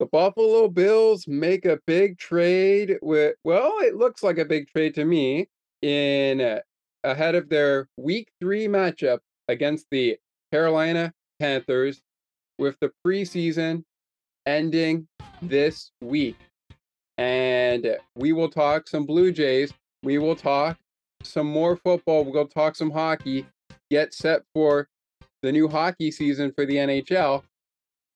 The Buffalo Bills make a big trade with, well, it looks like a big trade to me in uh, ahead of their week three matchup against the Carolina Panthers with the preseason ending this week. And we will talk some Blue Jays. We will talk some more football. We'll talk some hockey. Get set for the new hockey season for the NHL.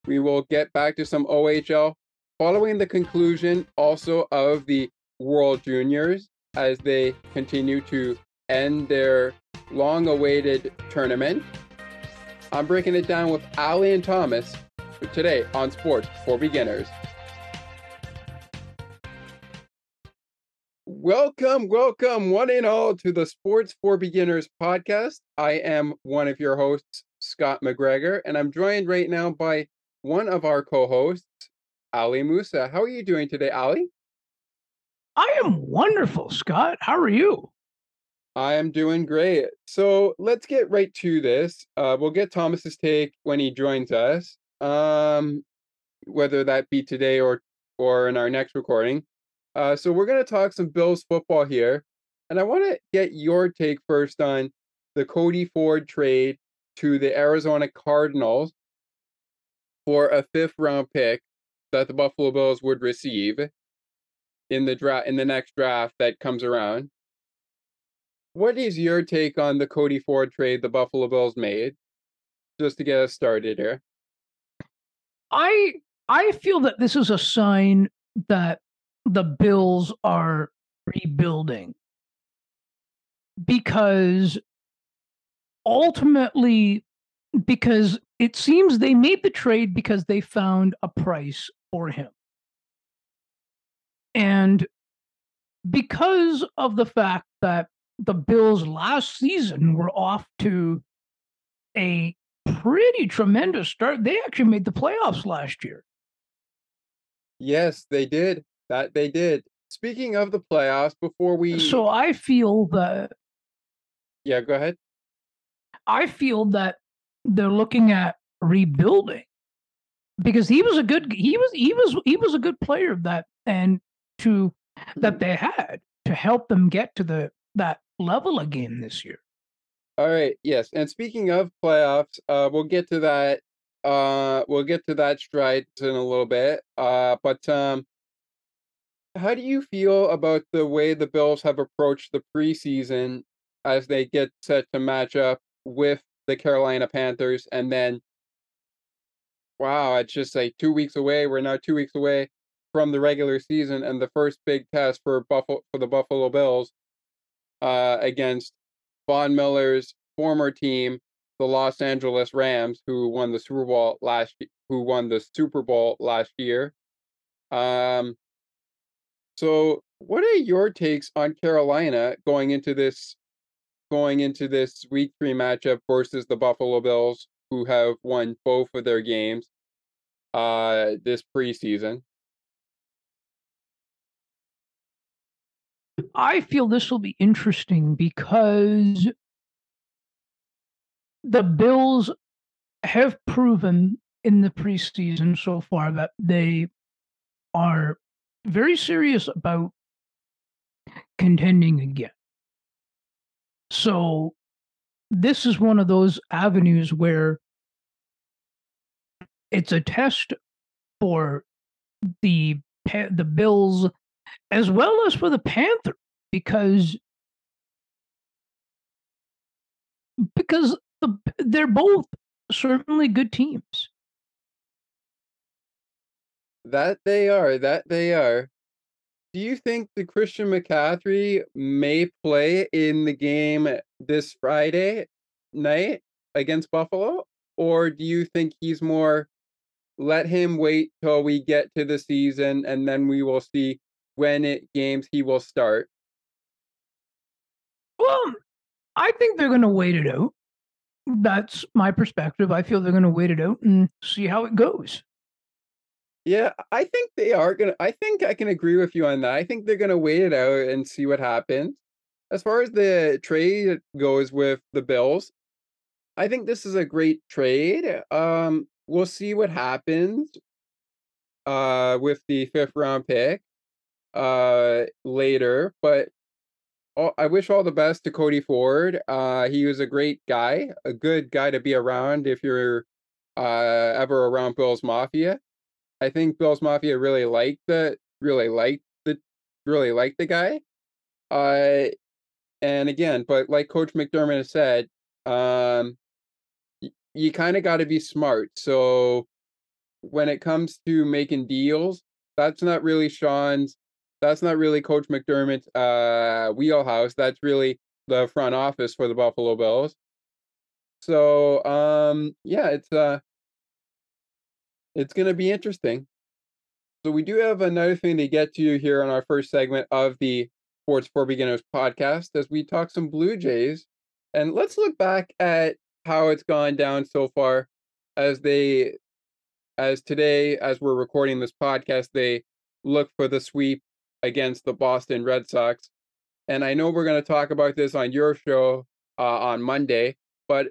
We will get back to some OHL following the conclusion also of the World Juniors as they continue to end their long awaited tournament. I'm breaking it down with Ali and Thomas for today on Sports for Beginners. Welcome, welcome, one and all, to the Sports for Beginners podcast. I am one of your hosts, Scott McGregor, and I'm joined right now by one of our co hosts, Ali Musa. How are you doing today, Ali? I am wonderful, Scott. How are you? I am doing great. So let's get right to this. Uh, we'll get Thomas's take when he joins us, um, whether that be today or or in our next recording. Uh, so we're going to talk some Bills football here, and I want to get your take first on the Cody Ford trade to the Arizona Cardinals for a fifth round pick that the Buffalo Bills would receive in the draft in the next draft that comes around. What is your take on the Cody Ford trade the Buffalo Bills made? Just to get us started here. I I feel that this is a sign that the Bills are rebuilding because ultimately because it seems they made the trade because they found a price for him. And because of the fact that the Bills last season were off to a pretty tremendous start, they actually made the playoffs last year. Yes, they did. That they did. Speaking of the playoffs, before we So I feel that Yeah, go ahead. I feel that they're looking at rebuilding because he was a good he was he was he was a good player of that and to that they had to help them get to the that level again this year. All right, yes. And speaking of playoffs, uh we'll get to that uh we'll get to that stride in a little bit. Uh but um how do you feel about the way the Bills have approached the preseason as they get set to match up with the Carolina Panthers and then wow, it's just like 2 weeks away. We're now 2 weeks away from the regular season and the first big test for Buffalo for the Buffalo Bills uh against Von Miller's former team, the Los Angeles Rams, who won the Super Bowl last who won the Super Bowl last year. Um so what are your takes on Carolina going into this going into this week 3 matchup versus the Buffalo Bills who have won both of their games uh this preseason? I feel this will be interesting because the Bills have proven in the preseason so far that they are very serious about contending again. So this is one of those avenues where it's a test for the the Bills as well as for the Panther because because the, they're both certainly good teams. That they are. That they are. Do you think the Christian McCaffrey may play in the game this Friday night against Buffalo? Or do you think he's more let him wait till we get to the season and then we will see when it games he will start? Well, I think they're going to wait it out. That's my perspective. I feel they're going to wait it out and see how it goes. Yeah, I think they are gonna. I think I can agree with you on that. I think they're gonna wait it out and see what happens. As far as the trade goes with the Bills, I think this is a great trade. Um, we'll see what happens. uh, with the fifth round pick uh, later, but all, I wish all the best to Cody Ford. Uh, he was a great guy, a good guy to be around if you're uh, ever around Bills Mafia. I think Bills Mafia really liked the really liked the really liked the guy. Uh, and again, but like Coach McDermott has said, um, you kind of got to be smart. So when it comes to making deals, that's not really Sean's. That's not really Coach McDermott's uh, wheelhouse. That's really the front office for the Buffalo Bills. So um, yeah, it's uh, it's gonna be interesting. So we do have another thing to get to here on our first segment of the Sports for Beginners podcast as we talk some Blue Jays. And let's look back at how it's gone down so far as they as today, as we're recording this podcast, they look for the sweep against the Boston Red Sox. And I know we're going to talk about this on your show uh, on Monday, but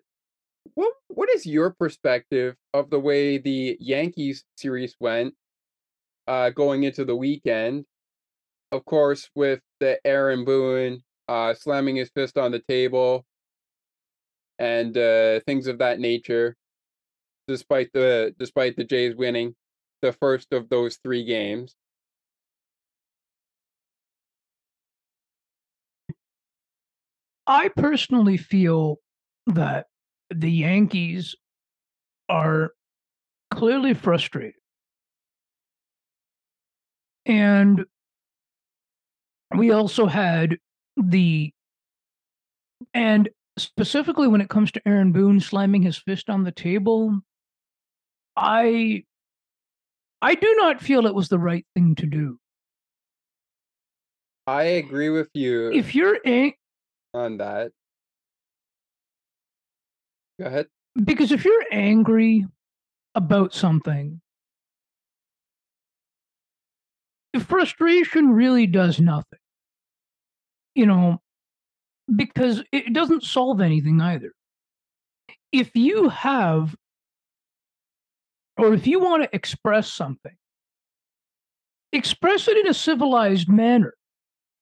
what what is your perspective of the way the Yankees series went uh, going into the weekend? Of course, with the Aaron Boone uh, slamming his fist on the table and uh, things of that nature despite the despite the Jays winning the first of those three games. I personally feel that the Yankees are clearly frustrated. And we also had the and specifically when it comes to Aaron Boone slamming his fist on the table, I I do not feel it was the right thing to do. I agree with you If you're ang- on that. Go ahead. because if you're angry about something, frustration really does nothing. You know, because it doesn't solve anything either. If you have, or if you want to express something, express it in a civilized manner,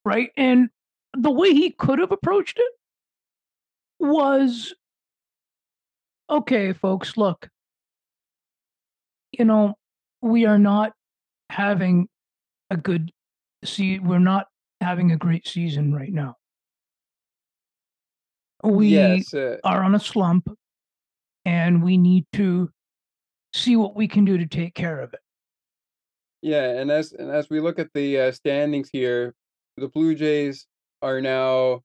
right? And the way he could have approached it was okay, folks, look, you know, we are not having a good see we're not having a great season right now. We Yes, uh, are on a slump and we need to see what we can do to take care of it. yeah, and as and as we look at the uh, standings here, the Blue Jays are now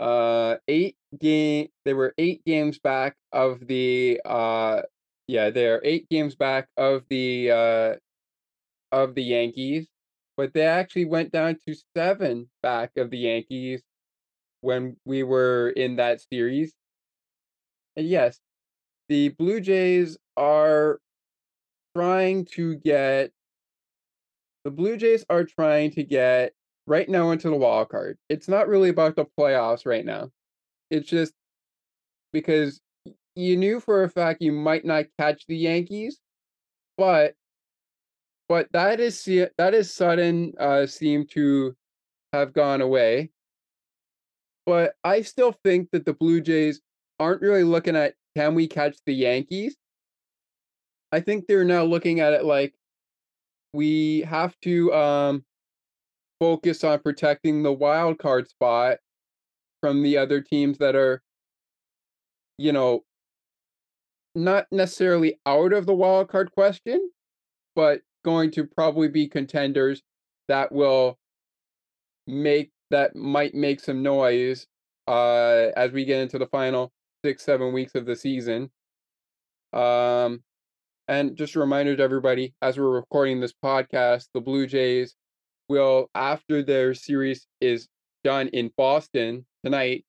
uh eight game. They were eight games back of the uh yeah they're eight games back of the uh of the Yankees, but they actually went down to seven back of the Yankees when we were in that series. And yes, the Blue Jays are trying to get the Blue Jays are trying to get right now into the wild card. It's not really about the playoffs right now. It's just because you knew for a fact you might not catch the Yankees, but but that is that is sudden uh seem to have gone away. But I still think that the Blue Jays aren't really looking at can we catch the Yankees? I think they're now looking at it like we have to um focus on protecting the wild card spot from the other teams that are, you know, not necessarily out of the wild card question, but going to probably be contenders that will make that might make some noise uh as we get into the final six, seven weeks of the season. Um and just a reminder to everybody, as we're recording this podcast, the Blue Jays will, after their series is done in Boston tonight,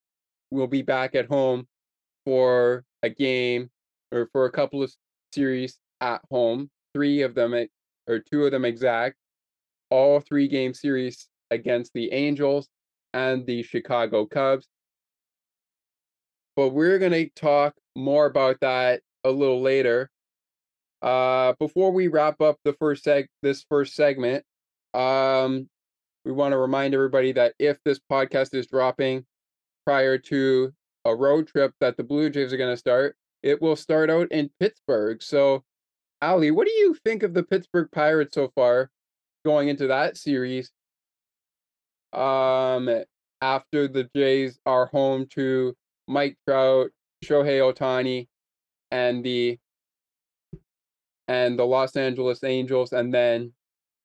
we'll be back at home for a game or for a couple of series at home. Three of them, e- or two of them exact, all three game series against the Angels and the Chicago Cubs. But we're going to talk more about that a little later Uh, before we wrap up the first seg this first segment, um, we want to remind everybody that if this podcast is dropping prior to a road trip that the Blue Jays are going to start, it will start out in Pittsburgh. So, Ali, what do you think of the Pittsburgh Pirates so far going into that series? Um, after the Jays are home to Mike Trout, Shohei Ohtani, and the and the Los Angeles Angels, and then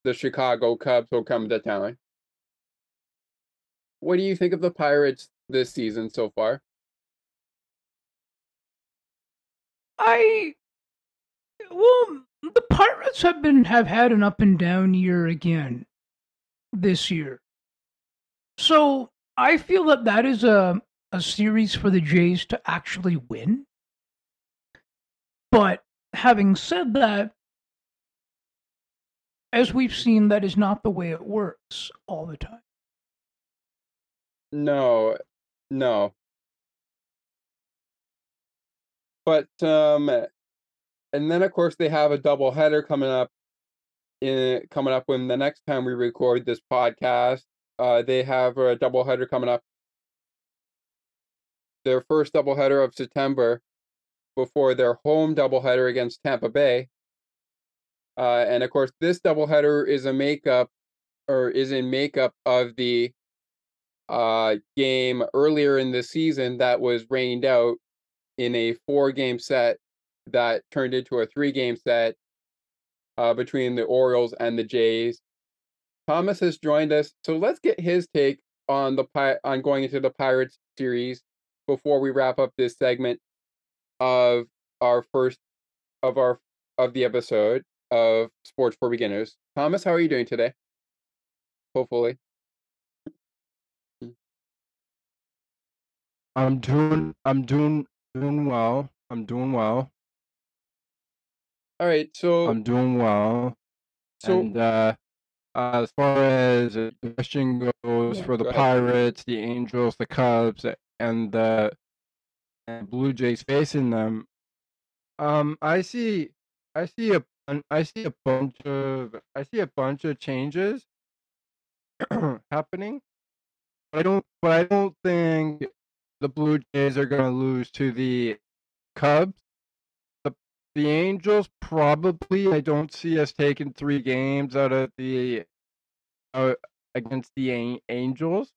the Chicago Cubs will come to town. What do you think of the Pirates this season so far? I well, the Pirates have been have had an up and down year again this year. So I feel that that is a a series for the Jays to actually win. But having said that, as we've seen, that is not the way it works all the time. No, no. But um and then of course they have a double header coming up in coming up when the next time we record this podcast. Uh they have a double header coming up. Their first double header of September before their home double header against Tampa Bay. Uh, and of course, this doubleheader is a makeup or is in makeup of the uh, game earlier in the season that was rained out in a four game set that turned into a three game set uh, between the Orioles and the Jays. Thomas has joined us, so let's get his take on the pi- on going into the Pirates series before we wrap up this segment of our first of our of the episode of Sports for Beginners. Thomas, how are you doing today? Hopefully. I'm doing I'm doing doing well. I'm doing well. All right, so I'm doing well. so And uh, uh, as far as the question goes Yeah, for the go. Pirates, the Angels, the Cubs, and the and Blue Jays facing them, um, I see, I see a, bun- I see a bunch of, I see a bunch of changes happening. But I don't, but I don't think the Blue Jays are gonna lose to the Cubs. The the Angels probably. I don't see us taking three games out of the uh, against the An- Angels.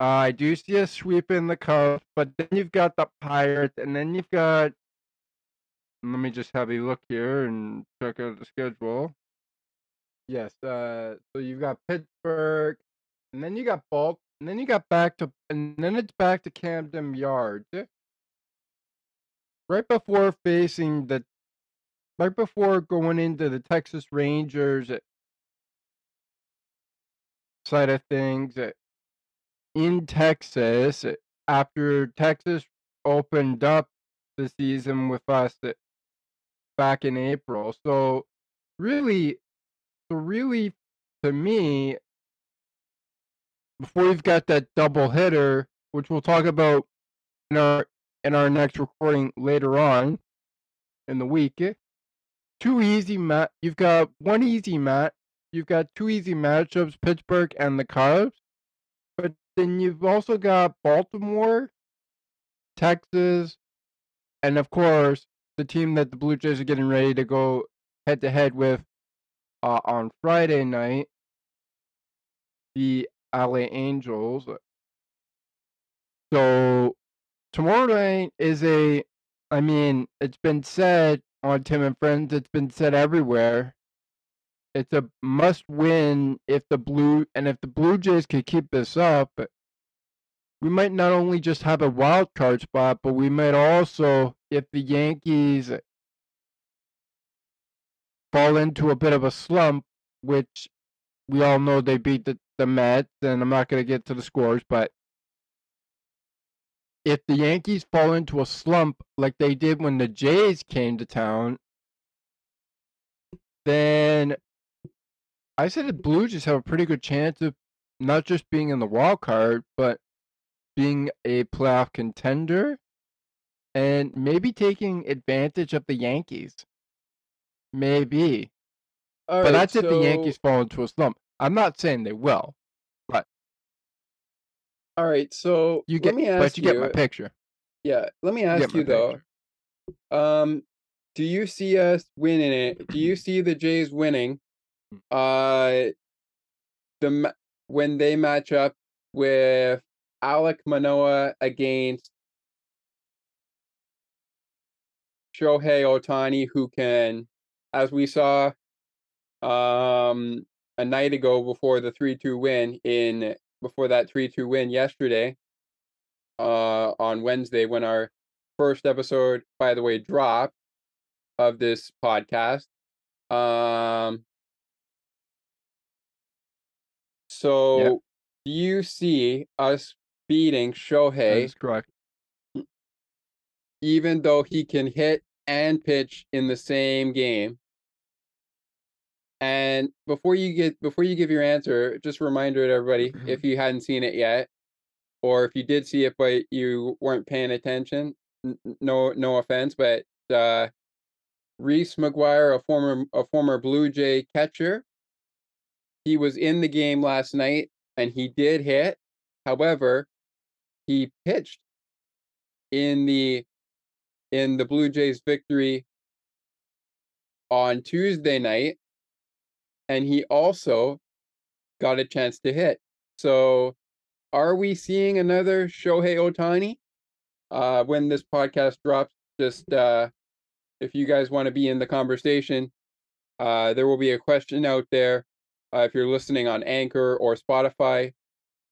Uh, I do see us sweeping the Cubs, but then you've got the Pirates, and then you've got. Let me just have a look here and check out the schedule. Yes, uh, so you've got Pittsburgh, and then you got Balt, and then you got back to, and then it's back to Camden Yards. Right before facing the, right before going into the Texas Rangers side of things uh, in Texas uh, after Texas opened up the season with us back in April. So really, so really, to me, before you've got that double hitter, which we'll talk about in our in our next recording later on in the week. eh, Two easy mat. You've got one easy mat. You've got two easy matchups: Pittsburgh and the Cubs. But then you've also got Baltimore, Texas, and of course the team that the Blue Jays are getting ready to go head to head with uh, on Friday night, the LA Angels. So tomorrow night is a I mean, it's been said on Tim and Friends, it's been said everywhere. It's a must win if the blue and if the Blue Jays could keep this up, we might not only just have a wild card spot, but we might also if the Yankees fall into a bit of a slump, which we all know they beat the, the Mets, and I'm not gonna get to the scores, but if the Yankees fall into a slump like they did when the Jays came to town, then I said the Blue Jays have a pretty good chance of not just being in the wild card, but being a playoff contender. And maybe taking advantage of the Yankees. Maybe. All But right, that's if the Yankees fall into a slump. I'm not saying they will. But all right, so You let get, me but ask you get my picture. Yeah, let me ask my you though. Um, do you see us winning it? Do you see the Jays winning? Mm. Uh, the when they match up with Alek Manoah against Shohei Ohtani, who can, as we saw, um, a night ago before the three-two win in before that three-two win yesterday, uh, on Wednesday when our first episode, by the way, dropped of this podcast. Um, so do you see us beating That Shohei, is correct. even though he can hit and pitch in the same game? And before you get before you give your answer, just a reminder to everybody if you hadn't seen it yet, or if you did see it but you weren't paying attention, n- no no offense, but uh, Reese McGuire, a former a former Blue Jay catcher, he was in the game last night and he did hit. However, he pitched in the in the Blue Jays victory on Tuesday night and he also got a chance to hit. So, are we seeing another Shohei Ohtani? Uh, when this podcast drops, just uh, if you guys want to be in the conversation, uh, there will be a question out there. Uh, if you're listening on Anchor or Spotify,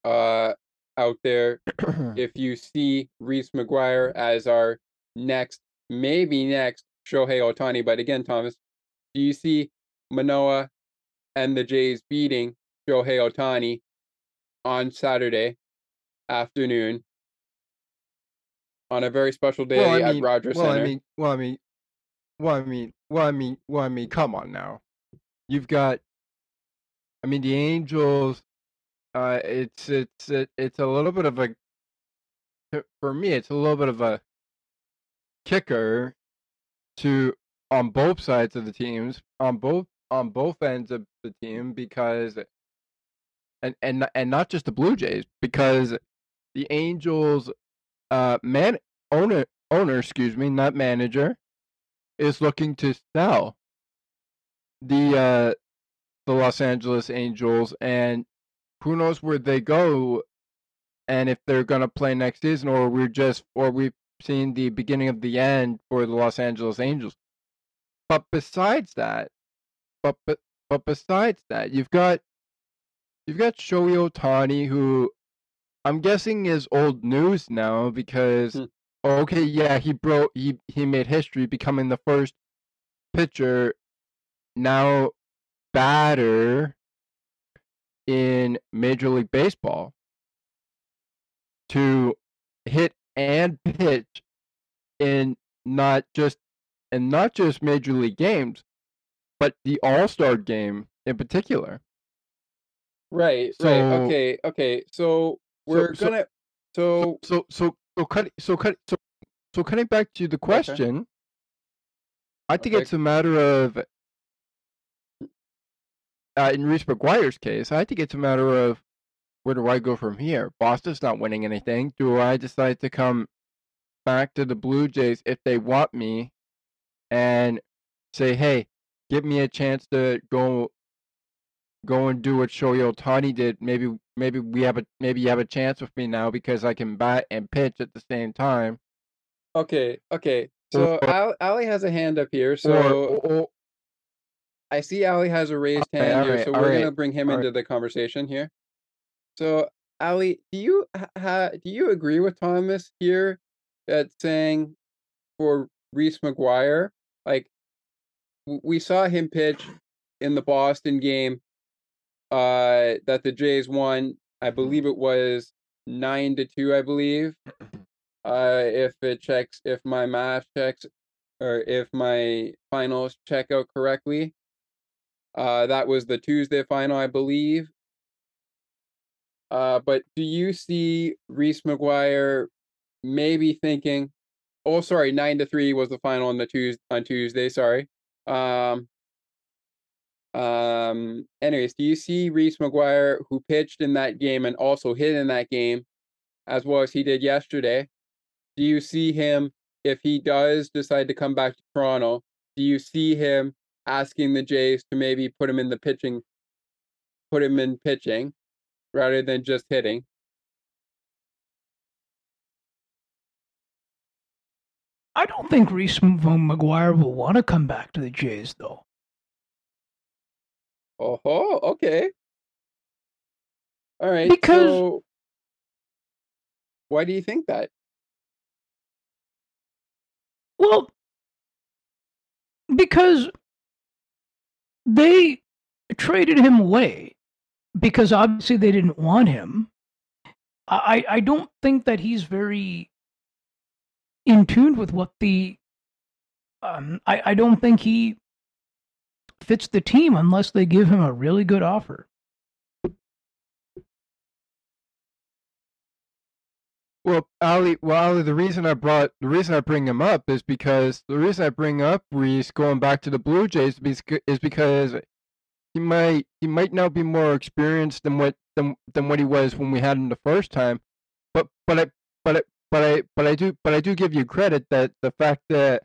uh, out there, if you see Reese McGuire as our next, maybe next Shohei Ohtani, but again, Thomas, do you see Manoah and the Jays beating Shohei Ohtani on Saturday afternoon on a very special day well, I at mean, Rogers well, Center? I mean, well, I mean, well, I mean, well, I mean, well, I mean, come on now. You've got, I mean, the Angels. Uh, it's it's it, it's a little bit of a, for me, it's a little bit of a kicker to on both sides of the teams on both on both ends of the team because and and and not just the Blue Jays because the Angels uh man owner owner excuse me not manager is looking to sell the uh the Los Angeles Angels and who knows where they go and if they're going to play next season or we're just or we've seen the beginning of the end for the Los Angeles Angels but besides that but but but besides that you've got you've got Shohei Ohtani who I'm guessing is old news now because Hmm. okay yeah he broke he he made history becoming the first pitcher now batter in Major League Baseball to hit and pitch in not just and not just major league games, but the All Star game in particular. Right, right. Okay, okay. So we're so- gonna. So, So so so cut so cut so so cutting back to the question, I think Okay. it's a matter of uh, in Reese McGuire's case, I think it's a matter of where do I go from here? Boston's not winning anything. Do I decide to come back to the Blue Jays if they want me and say, hey, give me a chance to go go and do what Shohei Ohtani did. Maybe maybe we have a maybe you have a chance with me now because I can bat and pitch at the same time. okay, okay. So Or- Ali has a hand up here. So or, or I see Ali has a raised hand here. So we're gonna bring him into the conversation here. So Ali, do you ha- do you agree with Thomas here at saying for Reese McGuire, like we saw him pitch in the Boston game uh that the Jays won. I believe it was nine to two, I believe. Uh if it checks if my math checks or if my finals check out correctly. Uh that was the Tuesday final, I believe. Uh but do you see Reese McGuire maybe thinking, oh, sorry, nine to three was the final on the Tuesday on Tuesday. Sorry. Um. Um. Anyways, do you see Reese McGuire, who pitched in that game and also hit in that game, as well as he did yesterday? Do you see him if he does decide to come back to Toronto? Do you see him asking the Jays to maybe put him in the pitching, put him in pitching, rather than just hitting? I don't think Reese McGuire will want to come back to the Jays, though. Oh, okay. All right. Because so why do you think that? well, because they traded him away because obviously they didn't want him. I I don't think that he's very in tune with what the um I I don't think he fits the team unless they give him a really good offer. Well, Ali, well, Ali, the reason I brought the reason I bring him up is because the reason I bring up Reese going back to the Blue Jays is is because he might he might now be more experienced than what than, than what he was when we had him the first time. But but I but I, but I but I do but I do give you credit that the fact that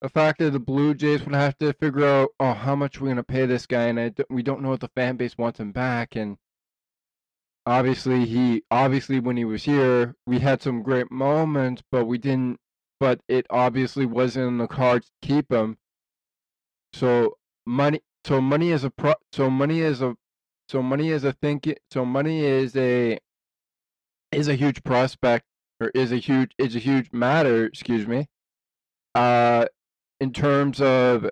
the fact that the Blue Jays would have to figure out oh how much we're gonna pay this guy and I we don't know if the fan base wants him back and obviously he obviously when he was here we had some great moments but we didn't but it obviously wasn't in the cards to keep him so money so money is a pro so money is a so money is a think so money is a is a huge prospect or is a huge is a huge matter excuse me uh in terms of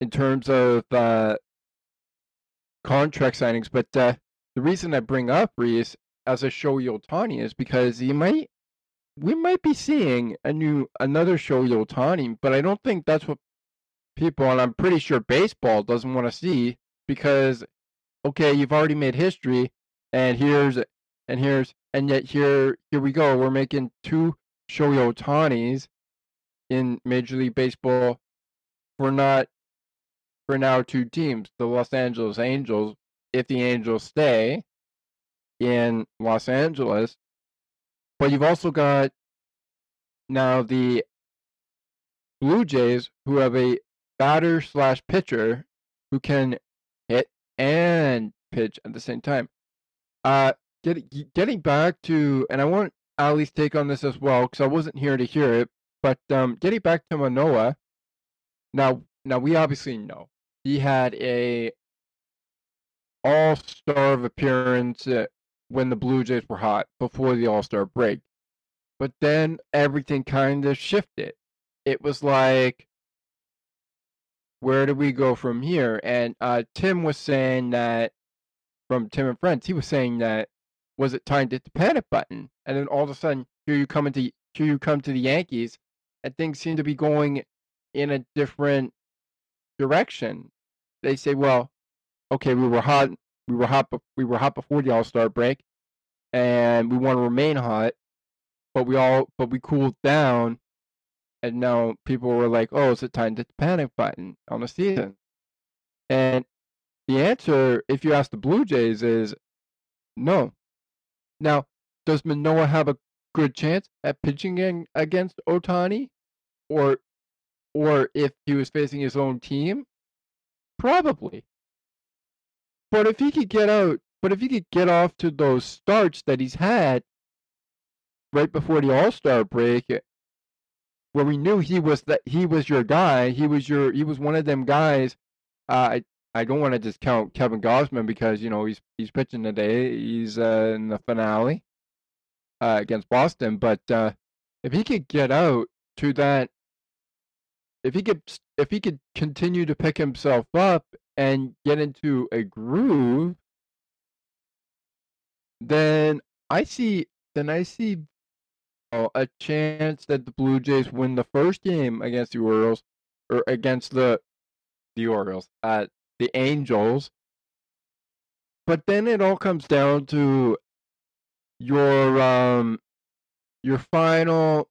in terms of uh contract signings. But uh the reason I bring up Reese as a Shohei Ohtani is because he might we might be seeing a new another Shohei Ohtani, but I don't think that's what people and I'm pretty sure baseball doesn't want to see because okay, you've already made history and here's and here's and yet here here we go. We're making two Shohei Ohtanis in Major League Baseball for not for now two teams, the Los Angeles Angels if the Angels stay in Los Angeles. But you've also got now the Blue Jays who have a batter slash pitcher who can hit and pitch at the same time. Uh, get, getting back to, and I want Ali's take on this as well because I wasn't here to hear it. But um, getting back to Manoah, now now we obviously know he had a all star of appearance uh, when the Blue Jays were hot before the All Star break. But then everything kind of shifted. It was like, where do we go from here? And uh, Tim was saying that, from Tim and Friends, he was saying that, was it time to hit the panic button? And then all of a sudden, here you come into here you come to the Yankees, and things seem to be going in a different direction. They say, well, okay, we were hot, we were hot, we were hot before the All Star break, and we want to remain hot, but we all, but we cooled down, and now people were like, oh, is it time to panic button on the season? And the answer, if you ask the Blue Jays, is no. Now, does Manoah have a good chance at pitching against Ohtani, or, or if he was facing his own team? Probably. But if he could get out, but if he could get off to those starts that he's had right before the All Star break, where we knew he was that he was your guy, he was your he was one of them guys. Uh, I I don't want to discount Kevin Gausman because you know he's he's pitching today. He's uh, in the finale uh, against Boston, but uh, if he could get out to that, if he could if he could continue to pick himself up and get into a groove, then I see then I see a chance that the Blue Jays win the first game against the Orioles or against the the Orioles, uh, the Angels. But then it all comes down to your um your final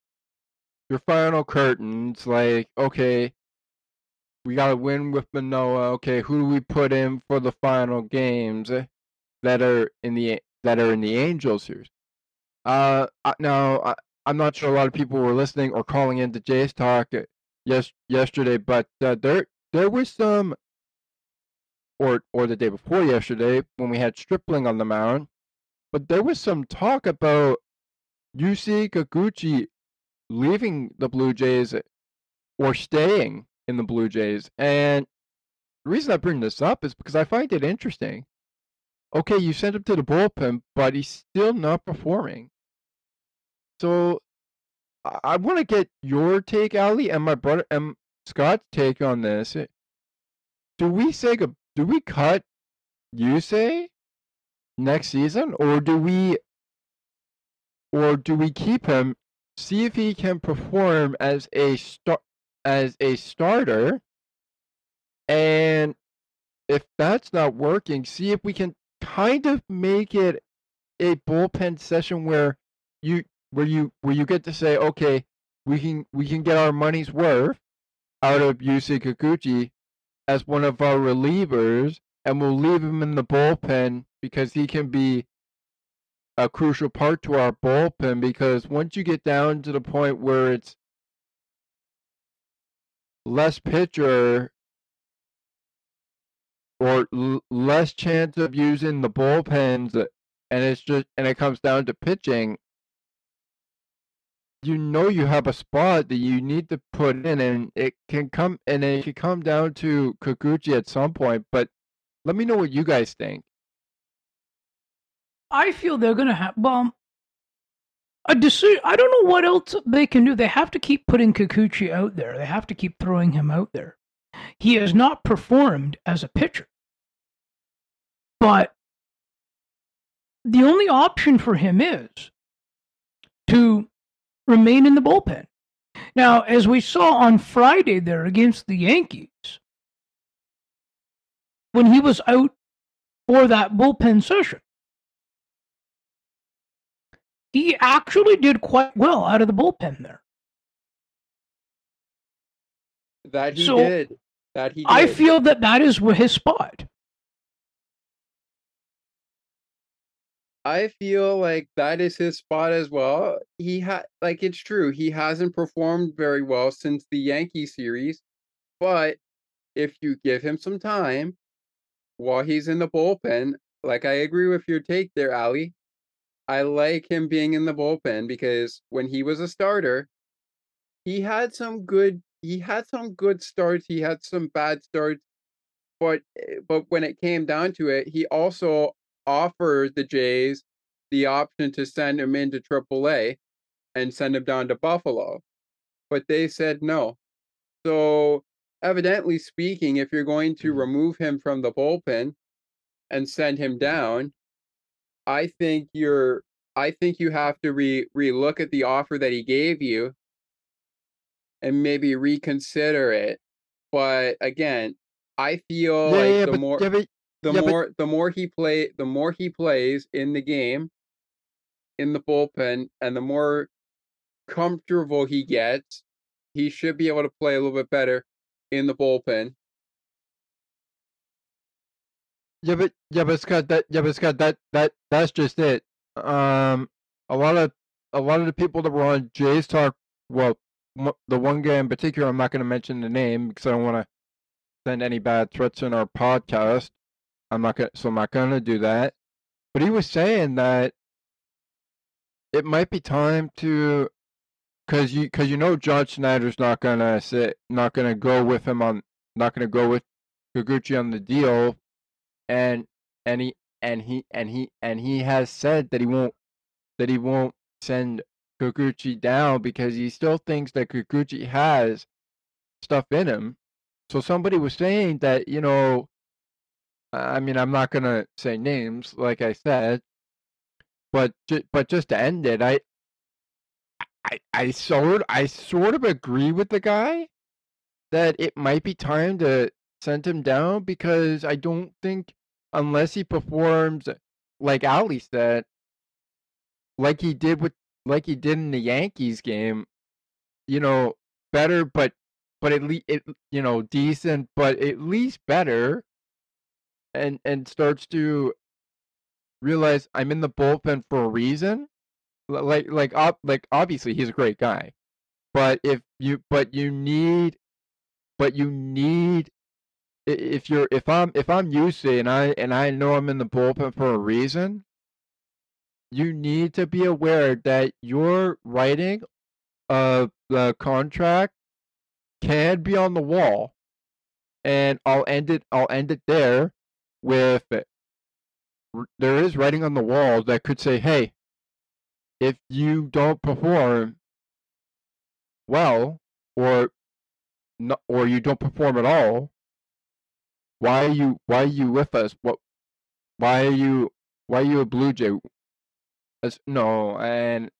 your final curtains, like okay, we got to win with Manoah. Okay, who do we put in for the final games that are in the that are in the Angels series? Uh, now I, I'm not sure a lot of people were listening or calling into Jays Talk yes yesterday, but uh, there there was some, or or the day before yesterday when we had Stripling on the mound, but there was some talk about Yusei Kikuchi leaving the Blue Jays or staying in the Blue Jays. And the reason I bring this up is because I find it interesting. Okay, you sent him to the bullpen, but he's still not performing. So I, want to get your take, Ali, and my brother and Scott's take on this. Eh, do we say do we cut Yusei next season, or do we or do we keep him, see if he can perform as a star as a starter, and if that's not working, see if we can kind of make it a bullpen session where you where you where you get to say, okay, we can we can get our money's worth out of Yusei Kikuchi as one of our relievers, and we'll leave him in the bullpen because he can be a crucial part to our bullpen. Because once you get down to the point where it's less pitcher or l- less chance of using the bullpens and it's just and it comes down to pitching you know you have a spot that you need to put in and it can come and it can come down to Kikuchi at some point but let me know what you guys think I feel they're to have, well, a decision. I don't know what else they can do. They have to keep putting Kikuchi out there. They have to keep throwing him out there. He has not performed as a pitcher. But the only option for him is to remain in the bullpen. Now, as we saw on Friday there against the Yankees, when he was out for that bullpen session, he actually did quite well out of the bullpen there. That he so did. That he did. I feel that that is his spot. I feel like that is his spot as well. He had like it's true. He hasn't performed very well since the Yankee series, but if you give him some time while he's in the bullpen, like I agree with your take there, Ali. I like him being in the bullpen because when he was a starter, he had some good he had some good starts, he had some bad starts, but eh, but when it came down to it, he also offered the Jays the option to send him into AAA and send him down to Buffalo. But they said no. So evidently speaking, if you're going to mm-hmm. remove him from the bullpen and send him down, I think you're I think you have to re relook at the offer that he gave you and maybe reconsider it. But again, I feel yeah, like yeah, the but, more yeah, but, the more but... the more he play the more he plays in the game in the bullpen and the more comfortable he gets, he should be able to play a little bit better in the bullpen. Yeah, but yeah, but Scott, that yeah, but Scott, that that that's just it. Um, a lot of a lot of the people that were on Jays Talk, well, the one guy in particular, I'm not going to mention the name because I don't want to send any bad threats in our podcast. I'm not gonna, so I'm not to do that. But he was saying that it might be time to, because you because you know John Schneider's not to sit, not to go with him on, not to go with Kikuchi on the deal and and he and he and he and he has said that he won't that he won't send Kikuchi down because he still thinks that Kikuchi has stuff in him. So somebody was saying that you know, I mean, I'm not gonna say names, like I said, but ju- but just to end it, I I I sort I sort of agree with the guy that it might be time to send him down because I don't think unless he performs like Ali said, like he did with like he did in the Yankees game, you know, better, but but at least it, you know, decent, but at least better, and and starts to realize I'm in the bullpen for a reason. Like like like obviously he's a great guy, but if you but you need, but you need if you're if I'm if I'm Yusei and I and I know I'm in the bullpen for a reason, you need to be aware that your writing of the contract can be on the wall. And I'll end it I'll end it there with there is writing on the wall that could say, "Hey, if you don't perform well or or you don't perform at all, why are you why are you with us? What why are you why are you a Blue Jay? As, no, and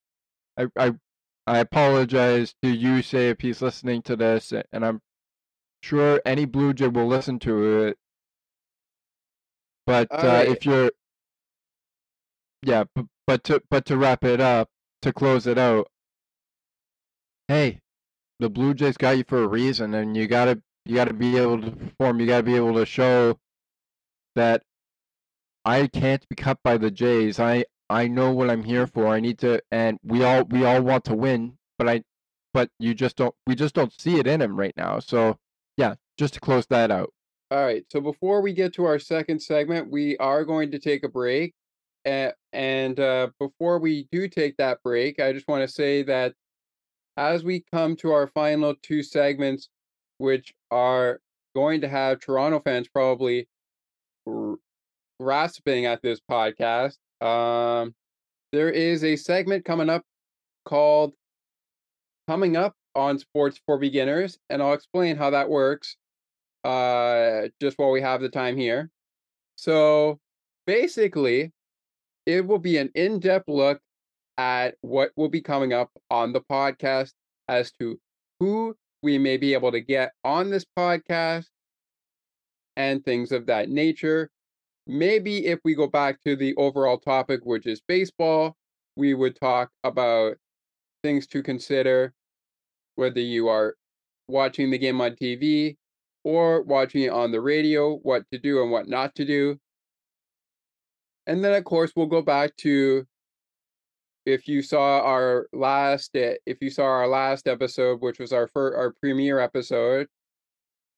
I I I apologize to Yusei if he's listening to this, and I'm sure any Blue Jay will listen to it. But uh, right. if you're, yeah, but, but to but to wrap it up, to close it out, hey, the Blue Jays got you for a reason, and you gotta you gotta be able to perform. You gotta be able to show that I can't be cut by the Jays. I I know what I'm here for. I need to, and we all we all want to win, but I, but you just don't. We just don't see it in him right now. So yeah, just to close that out. All right. So before we get to our second segment, we are going to take a break. And, and uh, before we do take that break, I just want to say that as we come to our final two segments, which are going to have Toronto fans probably r- grasping at this podcast, um, there is a segment coming up called Coming Up on Sports for Beginners, and I'll explain how that works uh, just while we have the time here. So basically, it will be an in depth look at what will be coming up on the podcast as to who we may be able to get on this podcast and things of that nature. Maybe if we go back to the overall topic, which is baseball, we would talk about things to consider, whether you are watching the game on TV or watching it on the radio, what to do and what not to do. And then, of course, we'll go back to if you saw our last if you saw our last episode, which was our first our premiere episode.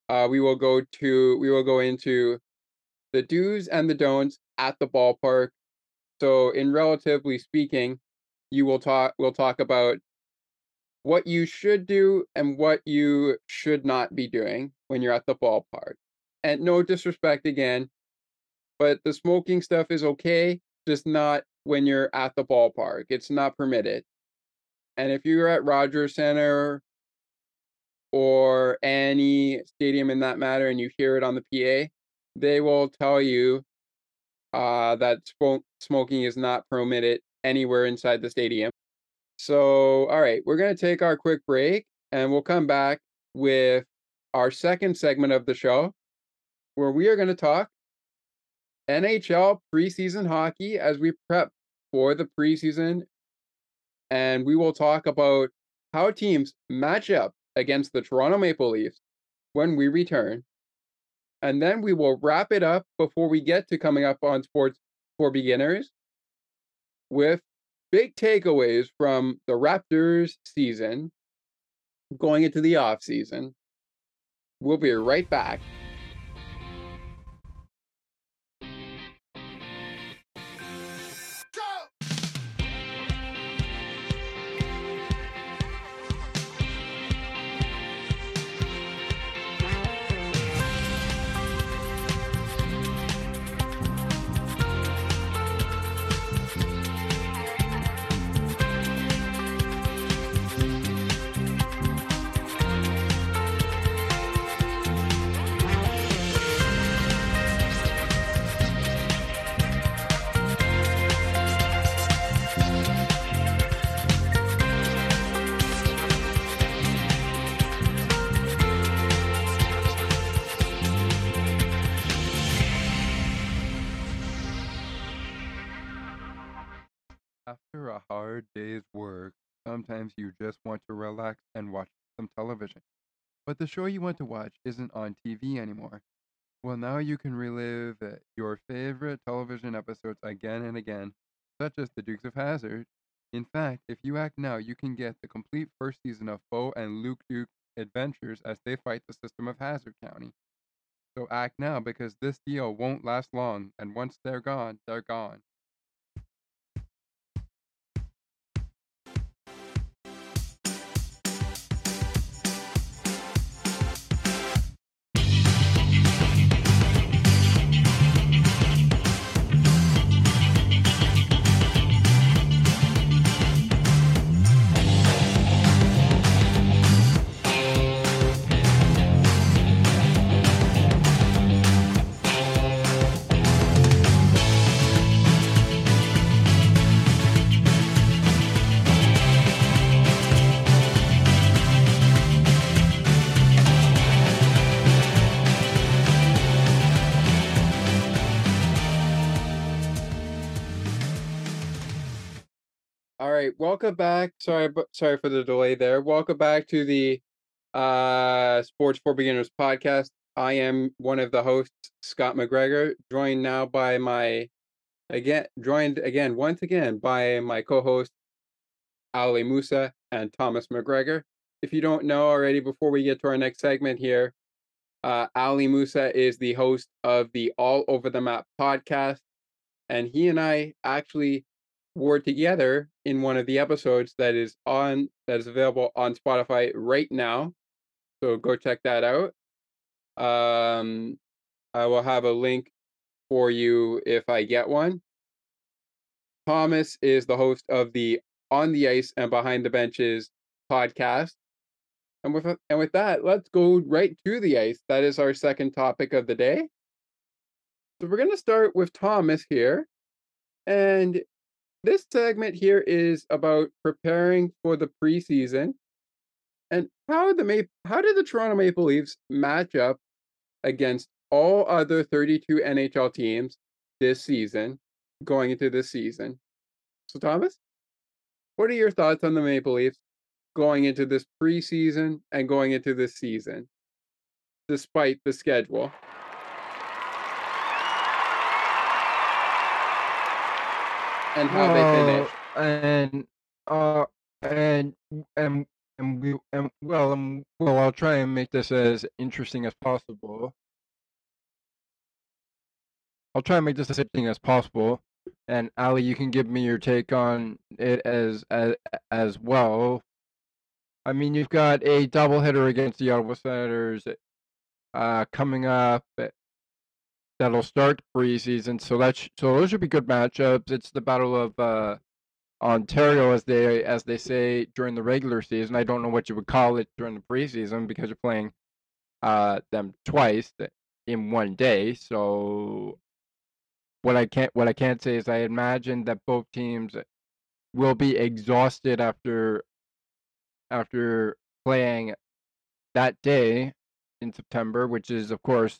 Uh, we will go to we will go into the do's and the don'ts at the ballpark. So, in relatively speaking, you will talk. We'll talk about what you should do and what you should not be doing when you're at the ballpark. And no disrespect again, but the smoking stuff is okay, just not when you're at the ballpark. It's not permitted. And if you're at Rogers Centre or any stadium in that matter and you hear it on the PA, they will tell you uh, that smoking is not permitted anywhere inside the stadium. So, all right, we're going to take our quick break and we'll come back with our second segment of the show where we are going to talk NHL preseason hockey as we prep for the preseason. And we will talk about how teams match up against the Toronto Maple Leafs when we return. And then we will wrap it up before we get to coming up on Sports for Beginners with big takeaways from the Raptors season going into the off season. We'll be right back. Hard day's work, sometimes you just want to relax and watch some television. But the show you want to watch isn't on TV anymore. Well, now you can relive uh, your favorite television episodes again and again, such as The Dukes of Hazzard. In fact, if you act now, you can get the complete first season of Bo and Luke Duke adventures as they fight the system of Hazzard County. So act now because this deal won't last long, and once they're gone, they're gone. Welcome back. Sorry, sorry for the delay there. Welcome back to the uh Sports for Beginners podcast. I am one of the hosts, Scott McGregor, joined now by my again joined again once again by my co-host Ali Musa and Thomas McGregor. If you don't know already, before we get to our next segment here, uh, Ali Musa is the host of the All Over the Map podcast, and he and I actually were together in one of the episodes that is on that is available on Spotify right now. So go check that out. Um, I will have a link for you if I get one. Thomas is the host of the On the Ice and Behind the Benches podcast. And with and with that, let's go right to the ice. That is our second topic of the day. So we're going to start with Thomas here. And this segment here is about preparing for the preseason and how the Ma- how did the Toronto Maple Leafs match up against all other 32 NHL teams this season going into this season. So Thomas, what are your thoughts on the Maple Leafs going into this preseason and going into this season despite the schedule? And how they Well, finished. and uh, and and and we and well, um, well, I'll try and make this as interesting as possible. I'll try and make this as interesting as possible. And Ali, you can give me your take on it as as as well. I mean, you've got a doubleheader against the Ottawa Senators uh, coming up that'll start preseason. So that sh- so those should be good matchups. It's the Battle of uh, Ontario, as they as they say during the regular season. I don't know what you would call it during the preseason because you're playing uh, them twice in one day. So what I can't what I can't say is I imagine that both teams will be exhausted after after playing that day in September, which is of course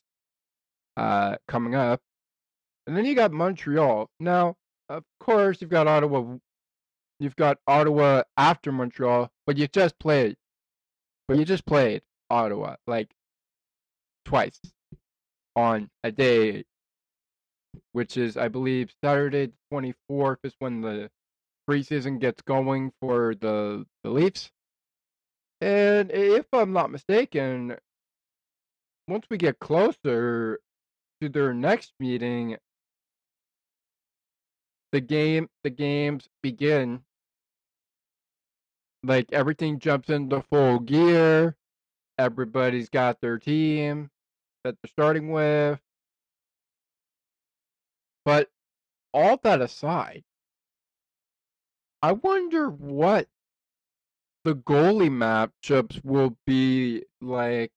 uh, coming up. And then you got Montreal. Now, of course, you've got Ottawa. You've got Ottawa after Montreal, but you just played. But you just played Ottawa like twice on a day, which is, I believe, Saturday the twenty fourth is when the preseason gets going for the the Leafs. And if I'm not mistaken, once we get closer to their next meeting, the game the games begin. Like everything jumps into full gear. Everybody's got their team that they're starting with. But all that aside, I wonder what the goalie matchups will be like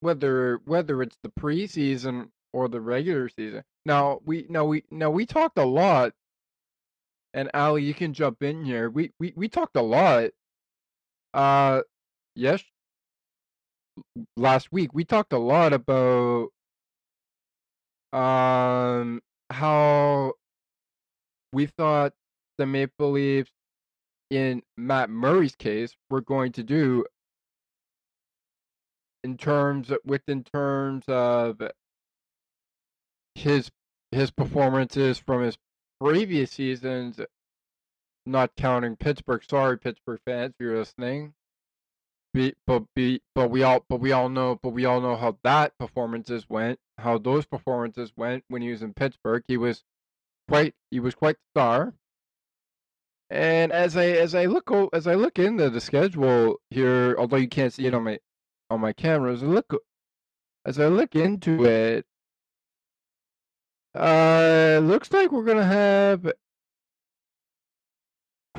whether whether it's the preseason or the regular season. Now we now we now we talked a lot, and Ali, you can jump in here. We we we talked a lot. Uh, yes, last week we talked a lot about um how we thought the Maple Leafs in Matt Murray's case, we're going to do in terms within terms of his his performances from his previous seasons, not counting Pittsburgh. Sorry, Pittsburgh fans, if you're listening. Be, but be, but we all but we all know but we all know how that performances went how those performances went when he was in Pittsburgh he was quite he was quite the star and as I as I look as I look into the schedule here although you can't see it on my on my cameras, I look as I look into it uh looks like we're gonna have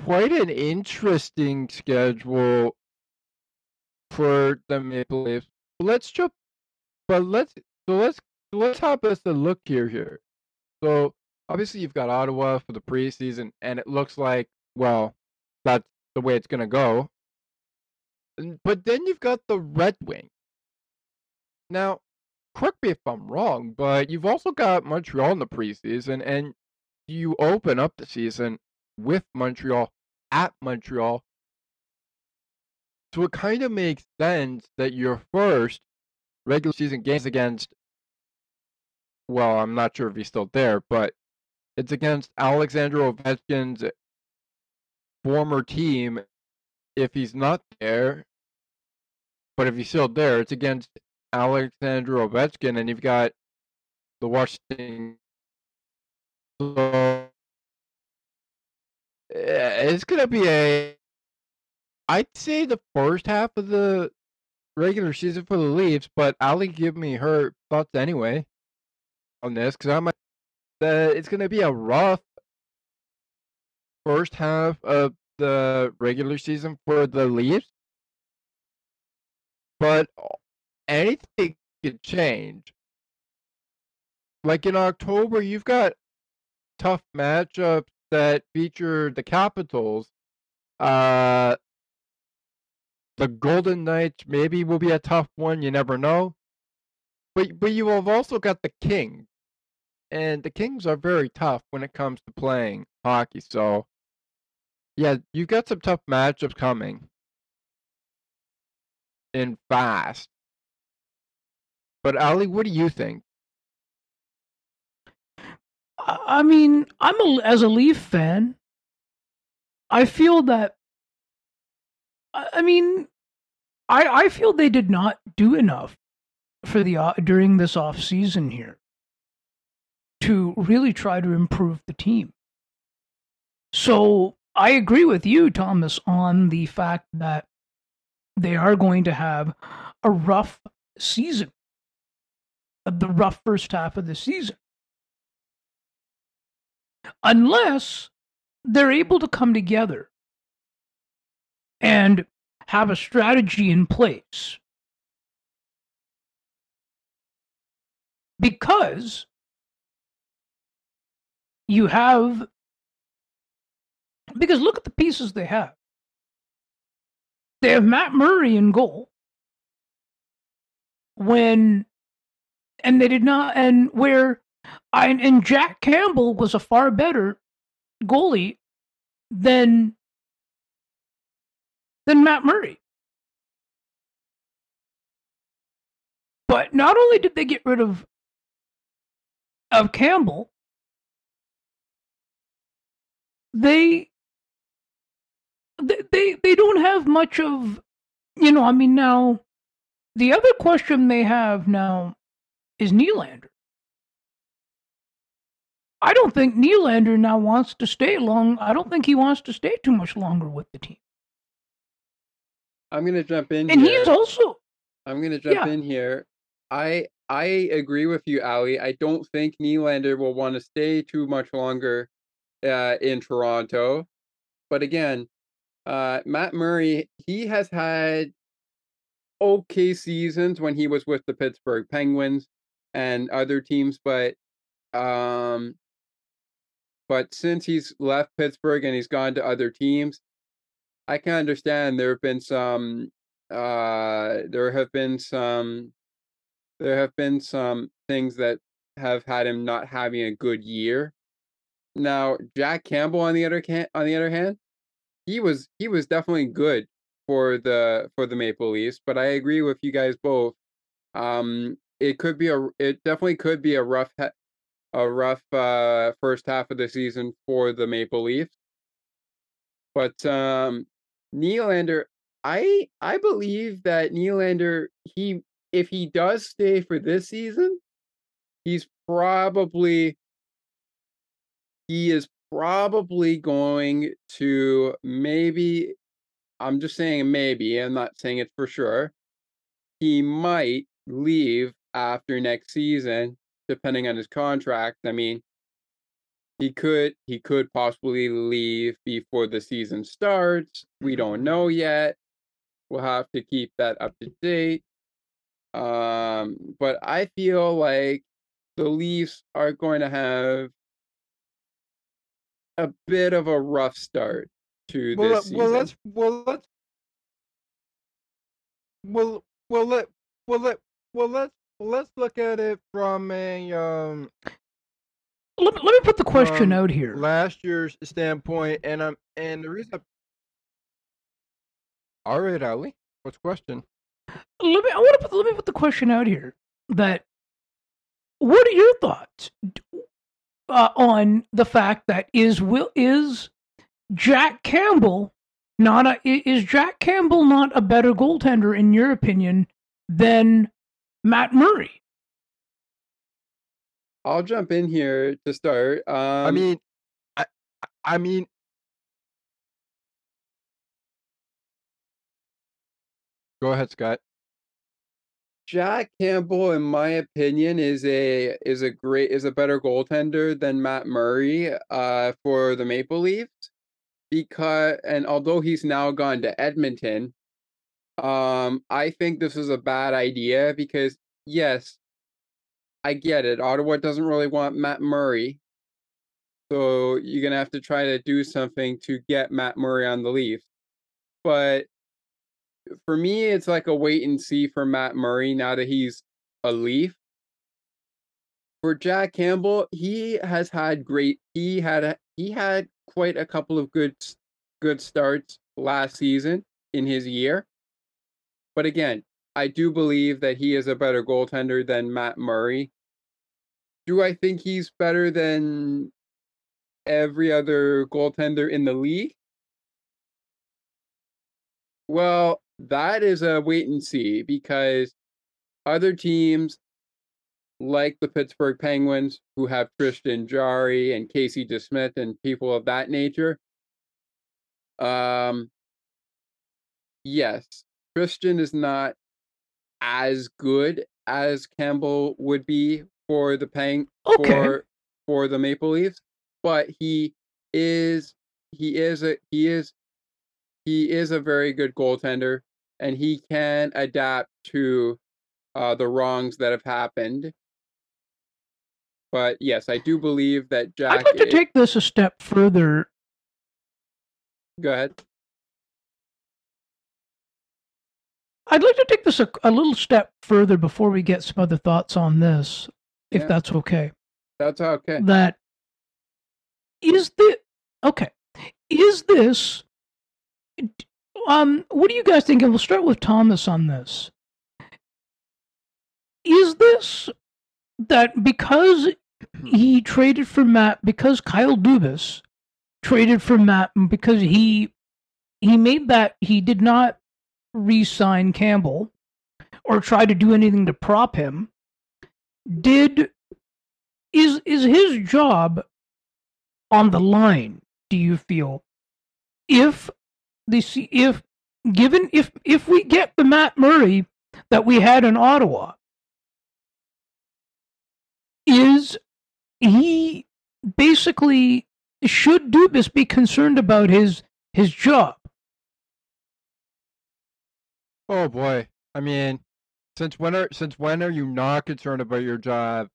quite an interesting schedule for the Maple Leafs. Let's jump, but let's so let's let's hop us a look here here. So obviously you've got Ottawa for the preseason, and it looks like well that's the way it's gonna go. But then you've got the Red Wing. Now, correct me if I'm wrong, but you've also got Montreal in the preseason, and you open up the season with Montreal at Montreal so it kind of makes sense that your first regular season games against, well, I'm not sure if he's still there, but it's against Alexander Ovechkin's former team. If he's not there, but if he's still there, it's against Alexander Ovechkin, and you've got the Washington. So it's gonna be a I'd say the first half of the regular season for the Leafs, but Ali give me her thoughts anyway on this because I'm that uh, it's gonna be a rough first half of the regular season for the Leafs, but anything could change. Like in October, you've got tough matchups that feature the Capitals. Uh, the Golden Knights maybe will be a tough one. You never know. But but you have also got the Kings, and the Kings are very tough when it comes to playing hockey. So yeah, you've got some tough matchups coming in fast. But Ali, what do you think? I mean, I'm a as a Leaf fan. I feel that I mean, I I feel they did not do enough for the uh, during this off season here to really try to improve the team. So I agree with you, Thomas, on the fact that they are going to have a rough season, the rough first half of the season, unless they're able to come together and have a strategy in place. Because you have, because look at the pieces they have. They have Matt Murray in goal when, and they did not, and where, I and Jack Campbell was a far better goalie than than Matt Murray. But not only did they get rid of of Campbell, they they they don't have much of you know, I mean now the other question they have now is Nylander. I don't think Nylander now wants to stay long. I don't think he wants to stay too much longer with the team. I'm gonna jump in. And here. he's also. I'm gonna jump Yeah. in here. I I agree with you, Ali. I don't think Nylander will want to stay too much longer uh, in Toronto. But again, uh, Matt Murray, he has had okay seasons when he was with the Pittsburgh Penguins and other teams, but um, but since he's left Pittsburgh and he's gone to other teams, I can understand there have been some uh there have been some there have been some things that have had him not having a good year. Now, Jack Campbell on the other can on the other hand, he was he was definitely good for the for the Maple Leafs, but I agree with you guys both. Um, it could be a it definitely could be a rough a rough uh, first half of the season for the Maple Leafs. But um, Nylander, I I believe that Nylander he if he does stay for this season, he's probably he is probably going to maybe I'm just saying maybe, I'm not saying it's for sure. He might leave after next season depending on his contract. I mean, he could he could possibly leave before the season starts. We don't mm-hmm. know yet. We'll have to keep that up to date. Um, but I feel like the Leafs are going to have a bit of a rough start to well, this season. Well, let's well let's well well let well let well let's let's look at it from a um let me, let me put the question out here. Last year's standpoint, and um, and the reason. All right, Ali, what's the question? Let me. I want to put. Let me put the question out here. That. What are your thoughts uh, on the fact that is will is Jack Campbell not a is Jack Campbell not a better goaltender in your opinion than Matt Murray? I'll jump in here to start. Um, I mean, I, I mean, go ahead, Scott. Jack Campbell, in my opinion, is a is a great is a better goaltender than Matt Murray uh, for the Maple Leafs because and although he's now gone to Edmonton, um, I think this is a bad idea because yes, I get it. Ottawa doesn't really want Matt Murray. So you're gonna have to try to do something to get Matt Murray on the Leafs. But for me, it's like a wait and see for Matt Murray now that he's a Leaf. For Jack Campbell, he has had great. He had a, he had quite a couple of good good starts last season in his year. But again, I do believe that he is a better goaltender than Matt Murray. Do I think he's better than every other goaltender in the league? Well, that is a wait and see because other teams like the Pittsburgh Penguins, who have Tristan Jarry and Casey DeSmith and people of that nature, um, yes, Tristan is not as good as Campbell would be for the Pang okay. for for the Maple Leafs, but he is he is a he is he is a very good goaltender and he can adapt to uh, the wrongs that have happened. But yes, I do believe that Jack. I'd like to is... take this a step further. Go ahead. I'd like to take this a, a, little step further before we get some other thoughts on this, if yeah. that's okay. That's okay. That is the okay. Is this um what do you guys think? And we'll start with Thomas on this. Is this that because he traded for Matt because Kyle Dubas traded for Matt because he he made that he did not re-sign Campbell or try to do anything to prop him. Did is is his job on the line? Do you feel if the if given if if we get the Matt Murray that we had in Ottawa, is he basically should Dubas be concerned about his his job? Oh boy. I mean, since when are since when are you not concerned about your job?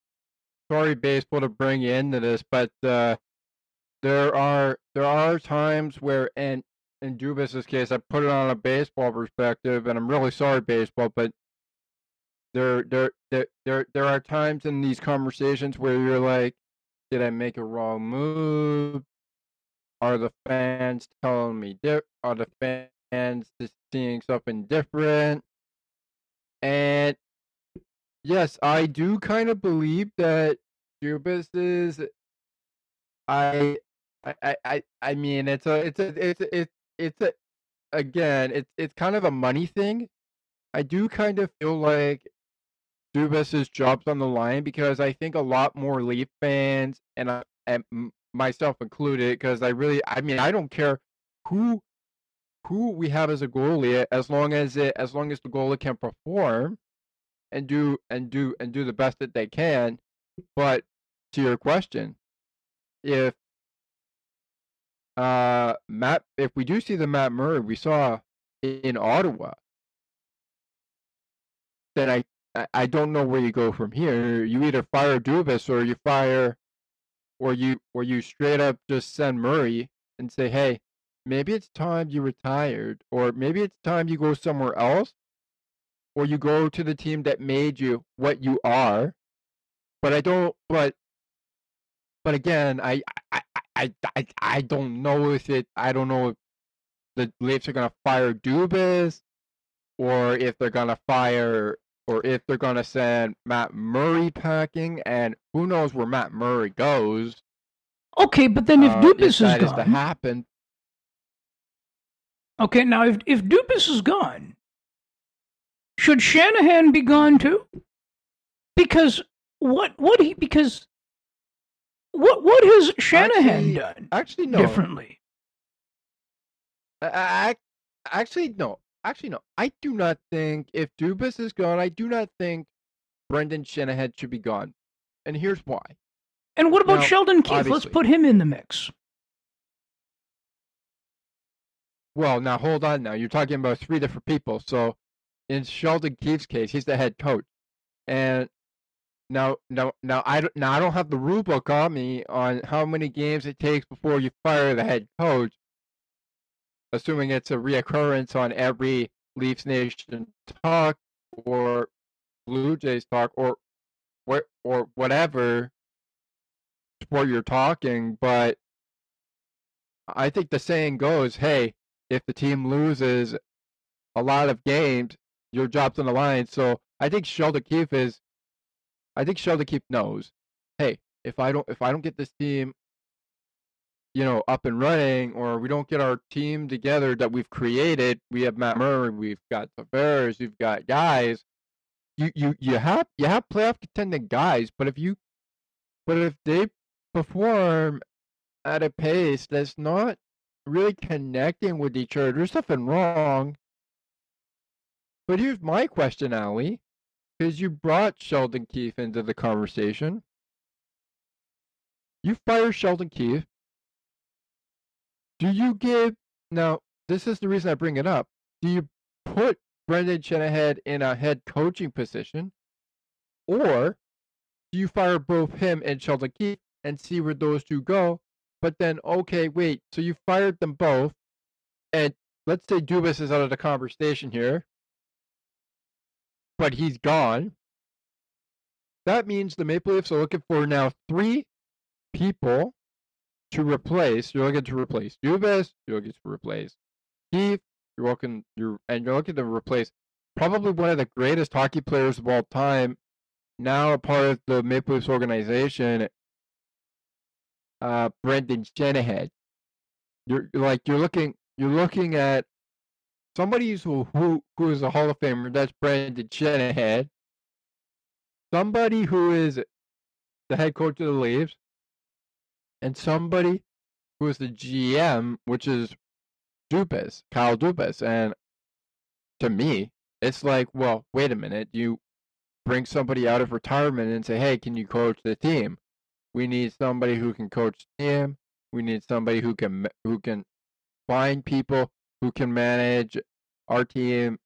Sorry, baseball, to bring you into this, but uh, there are there are times where, and in Dubas's case, I put it on a baseball perspective, and I'm really sorry, baseball, but there there there there there are times in these conversations where you're like, did I make a wrong move? are the fans telling me are the fans seeing something different? And yes, I do kind of believe that Dubas is I I I I I mean it's a it's a it's a, it's it's a again it's it's kind of a money thing. I do kind of feel like Dubas's job's on the line because I think a lot more Leaf fans and I and myself included because I really I mean I don't care who who we have as a goalie as long as it as long as the goalie can perform and do and do and do the best that they can. But to your question, if uh Matt if we do see the Matt Murray we saw in Ottawa, then I I, don't know where you go from here. You either fire Dubas or you fire or you or you straight up just send Murray and say, "Hey, maybe it's time you retired or maybe it's time you go somewhere else or you go to the team that made you what you are." But I don't but but again, I I I I, I don't know if it I don't know if the Leafs are going to fire Dubas or if they're going to fire or if they're going to send Matt Murray packing, and who knows where Matt Murray goes. Okay, but then if uh, Dubas if is that is to happen, okay, now if if Dubas is gone, should Shanahan be gone too? Because what what he because what what has Shanahan Actually- done actually no. differently? I, I, actually no. Actually no. I do not think if Dubas is gone, I do not think Brendan Shanahan should be gone, and here's why. And what about Now, Sheldon Keefe? Let's put him in the mix. Well, now hold on. Now you're talking about three different people. So, in Sheldon Keefe's case, he's the head coach, and now, now, now I don't, now I don't have the rule book on me on how many games it takes before you fire the head coach. Assuming it's a reoccurrence on every Leafs Nation talk or Blue Jays talk or what or whatever sport you're talking, but I think the saying goes, "Hey, if the team loses a lot of games, your job's on the line." So I think Sheldon Keefe is, I think Sheldon Keefe knows, hey, if I don't if I don't get this team, you know, up and running, or we don't get our team together that we've created, we have Matt Murray, we've got Tavares, we've got guys. You you you have you have playoff contending guys, but if you, but if they perform at a pace that's not really connecting with each other. There's nothing wrong. But here's my question, Ali, because you brought Sheldon Keefe into the conversation. You fire Sheldon Keefe. Do you give now? This is the reason I bring it up. Do you put Brendan Shanahan in a head coaching position, or do you fire both him and Sheldon Keefe and see where those two go? But then, okay, wait. So you fired them both, and let's say Dubas is out of the conversation here, but he's gone. That means the Maple Leafs are looking for now three people to replace. You're looking to replace Dubas. You're looking to replace Keefe. You're looking. You're and you're looking to replace probably one of the greatest hockey players of all time. Now a part of the Maple Leafs organization, uh, Brendan Shanahan. You're like you're looking you're looking at somebody who who who is a Hall of Famer. That's Brendan Shanahan. Somebody who is the head coach of the Leafs, and somebody who is the GM, which is Dubas, Kyle Dubas. And to me, it's like, well, wait a minute, you bring somebody out of retirement and say, hey, can you coach the team? We need somebody who can coach team. We need somebody who can who can find people who can manage our team.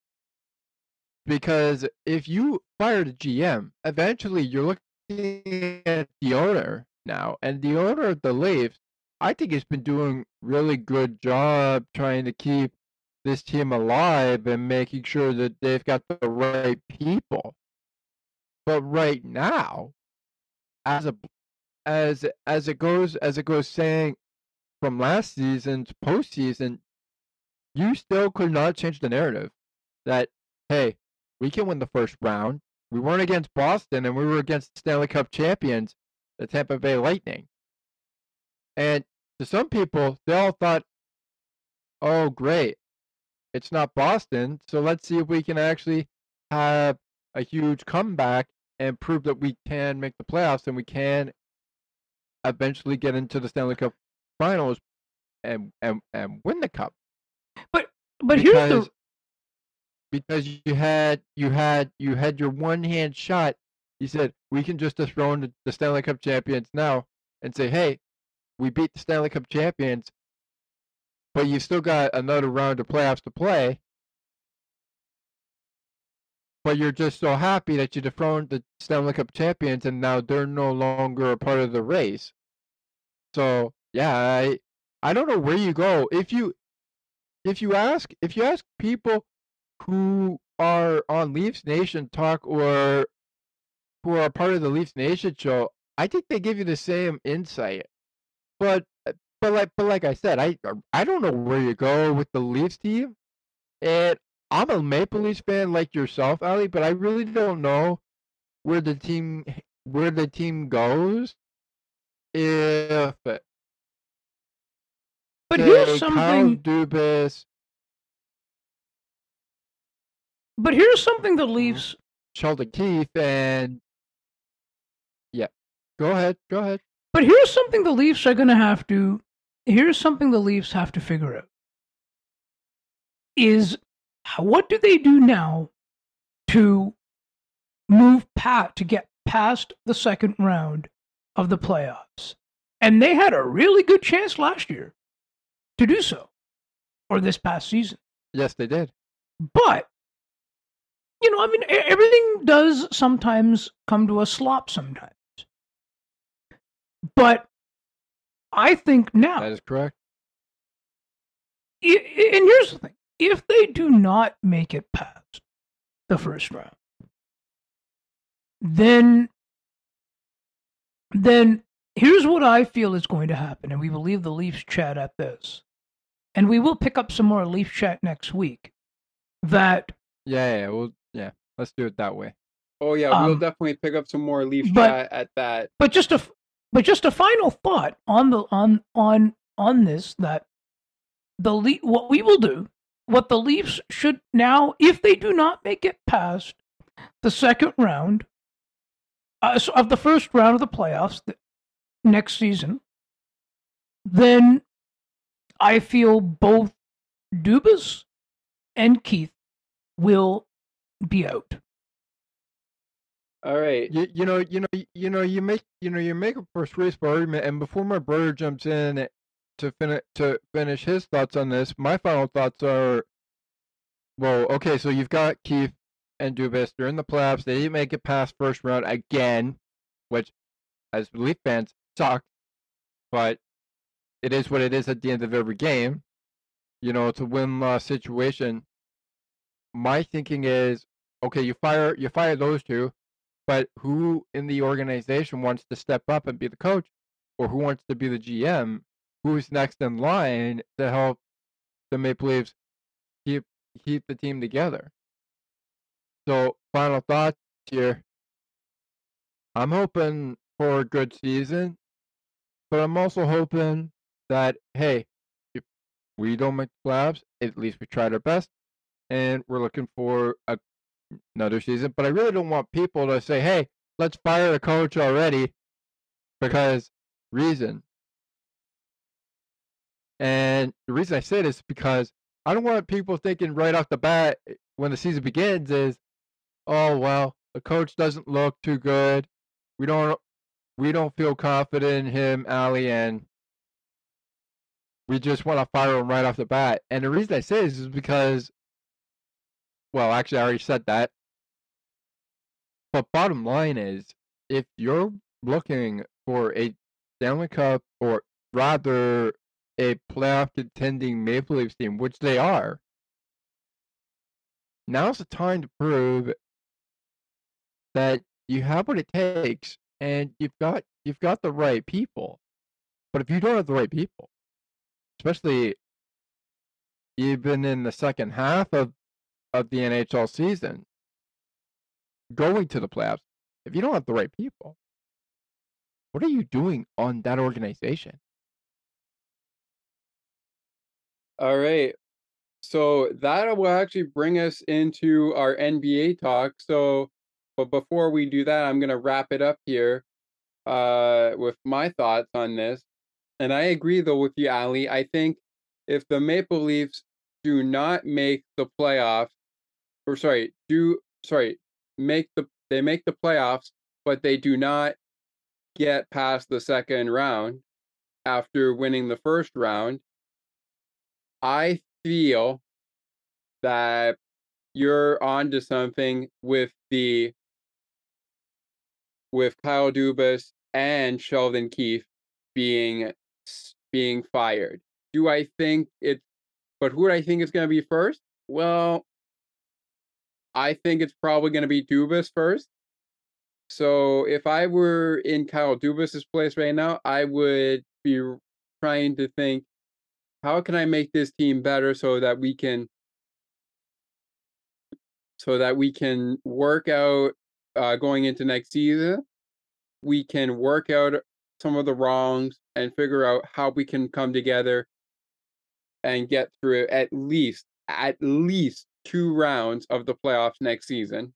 Because if you fire the GM, eventually you're looking at the owner now, and the owner of the Leafs, I think has been doing really good job trying to keep this team alive and making sure that they've got the right people. But right now, as a as as it goes as it goes saying from last season's postseason, you still could not change the narrative that hey, we can win the first round. We weren't against Boston, and we were against Stanley Cup champions, the Tampa Bay Lightning. And to some people, they all thought, "Oh, great, it's not Boston, so let's see if we can actually have a huge comeback and prove that we can make the playoffs and we can eventually get into the Stanley Cup Finals and and and win the cup." But but here's the because you had you had you had your one hand shot. You said we can just dethrone the, the Stanley Cup champions now and say, hey, we beat the Stanley Cup champions, but you still got another round of playoffs to play. But you're just so happy that you dethroned the Stanley Cup champions and now they're no longer a part of the race. So yeah, I I don't know where you go. If you if you ask if you ask people who are on Leafs Nation talk or who are part of the Leafs Nation show, I think they give you the same insight. But but like but like I said, I I don't know where you go with the Leafs team. And I'm a Maple Leafs fan like yourself, Ali, but I really don't know where the team where the team goes if but here's something Kyle Dubas But here's something the mm-hmm. Leafs. Sheldon Keefe and yeah, go ahead, go ahead. But here's something the Leafs are going to have to. Here's something the Leafs have to figure out. Is what do they do now to move pat to get past the second round of the playoffs? And they had a really good chance last year to do so, or this past season. Yes, they did. But you know, I mean, everything does sometimes come to a slop sometimes. But I think now. That is correct. And here's the thing if they do not make it past the first round, then then here's what I feel is going to happen, and we will leave the Leafs chat at this, and we will pick up some more Leaf chat next week. That yeah, yeah, we'll yeah, let's do it that way. Oh yeah, we'll um, definitely pick up some more leaf but, chat at that. But just a but just a final thought on the on on on this that the Le- what we will do, what the Leafs should now, if they do not make it past the second round uh, of the first round of the playoffs next season, then I feel both Dubas and Keefe will be out. All right. You, you know, you know, you know, you make, you know, you make a persuasive argument, and before my brother jumps in to finish to finish his thoughts on this, my final thoughts are, well, okay, so you've got Keefe and Dubas. They're in the playoffs. They didn't make it past first round again, which, as Leaf fans, sucked. But it is what it is at the end of every game. You know, it's a win-loss situation. My thinking is, okay, you fire you fire those two, but who in the organization wants to step up and be the coach, or who wants to be the GM? Who's next in line to help the Maple Leafs keep keep the team together? So, final thoughts here. I'm hoping for a good season, but I'm also hoping that hey, if we don't make the playoffs, at least we tried our best, and we're looking for a another season. But I really don't want people to say, "Hey, let's fire the coach already," because reason. And the reason I say this is because I don't want people thinking right off the bat eh, when the season begins is, "Oh well, the coach doesn't look too good. We don't we don't feel confident in him, Ali, and we just want to fire him right off the bat." And the reason I say this is because well, actually, I already said that. But bottom line is, if you're looking for a Stanley Cup or rather a playoff contending Maple Leafs team, which they are, now's the time to prove that you have what it takes and you've got you've got the right people. But if you don't have the right people, especially even in the second half of of the NHL season, going to the playoffs, if you don't have the right people, what are you doing on that organization? All right. So that will actually bring us into our NBA talk. So, but before we do that, I'm going to wrap it up here uh, with my thoughts on this. And I agree, though, with you, Ali. I think if the Maple Leafs do not make the playoffs, or sorry, do sorry, make the they make the playoffs, but they do not get past the second round after winning the first round, I feel that you're onto something with the with Kyle Dubas and Sheldon Keefe being being fired. Do I think it? But who do I think is going to be first? Well, I think it's probably going to be Dubas first. So if I were in Kyle Dubas's place right now, I would be trying to think, how can I make this team better so that we can so that we can work out uh, going into next season. We can work out some of the wrongs and figure out how we can come together and get through at least at least two rounds of the playoffs next season.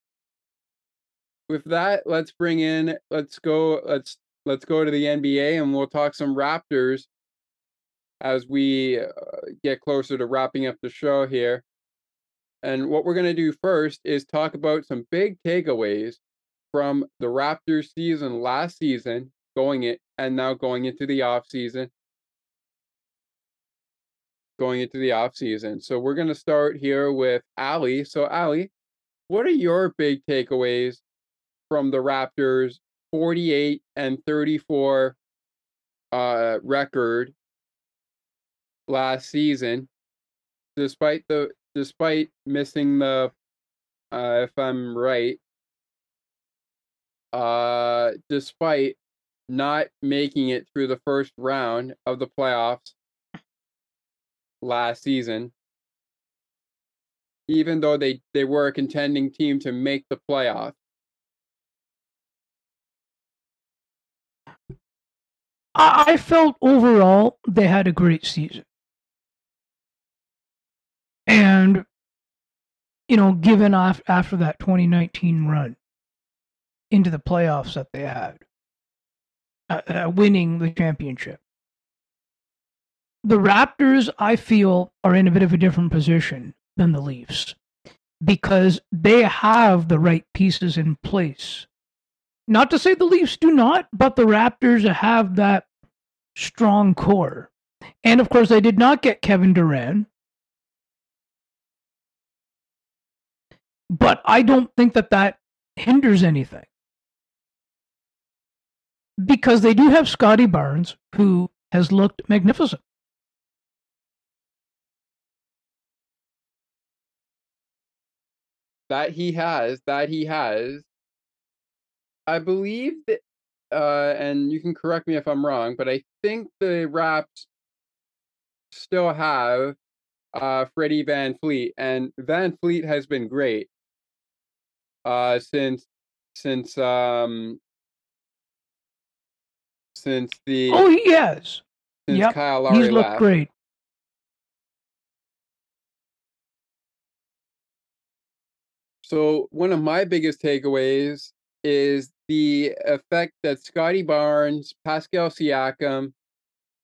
With that, let's bring in let's go let's let's go to the NBA and we'll talk some Raptors as we uh, get closer to wrapping up the show here. And what we're going to do first is talk about some big takeaways from the Raptors season last season, going it and now going into the off season. Going into the off season. So we're going to start here with Ali. So Ali, what are your big takeaways from the Raptors 48 and 34 uh record last season despite the despite missing the uh if I'm right uh despite not making it through the first round of the playoffs last season even though they they were a contending team to make the playoffs. I felt overall they had a great season. And, you know, given off after that 2019 run into the playoffs that they had, uh, uh, winning the championship, the Raptors, I feel, are in a bit of a different position than the Leafs because they have the right pieces in place. Not to say the Leafs do not, but the Raptors have that strong core. And of course, they did not get Kevin Durant. But I don't think that that hinders anything. Because they do have Scottie Barnes, who has looked magnificent. That he has, that he has. I believe that, uh, and you can correct me if I'm wrong, but I think the Raps still have uh, Freddie VanVleet, and VanVleet has been great uh, since since um since the oh he has since yep. Kyle Lowry he's looked left. great. So one of my biggest takeaways is the effect that Scottie Barnes, Pascal Siakam,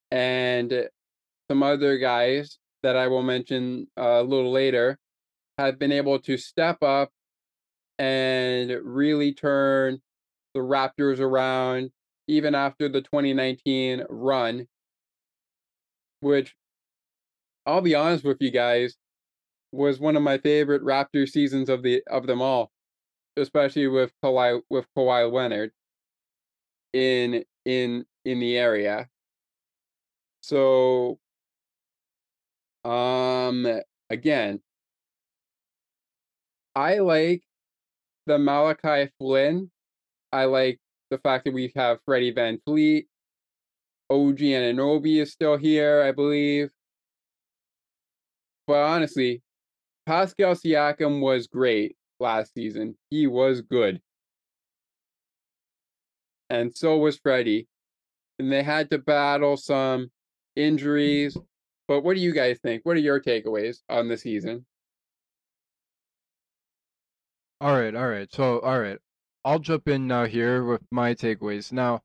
and some other guys that I will mention uh, a little later have been able to step up and really turn the Raptors around even after the 2019 run, which I'll be honest with you guys, was one of my favorite Raptor seasons of the of them all, especially with Kawhi with Kawhi Leonard in in in the area. So um again, I like the Malachi Flynn. I like the fact that we have Freddie VanVleet. OG Anunoby is still here, I believe. but honestly, Pascal Siakam was great last season. He was good. And so was Freddie. And they had to battle some injuries. But what do you guys think? What are your takeaways on the season? All right, all right. So, all right. I'll jump in now here with my takeaways. Now,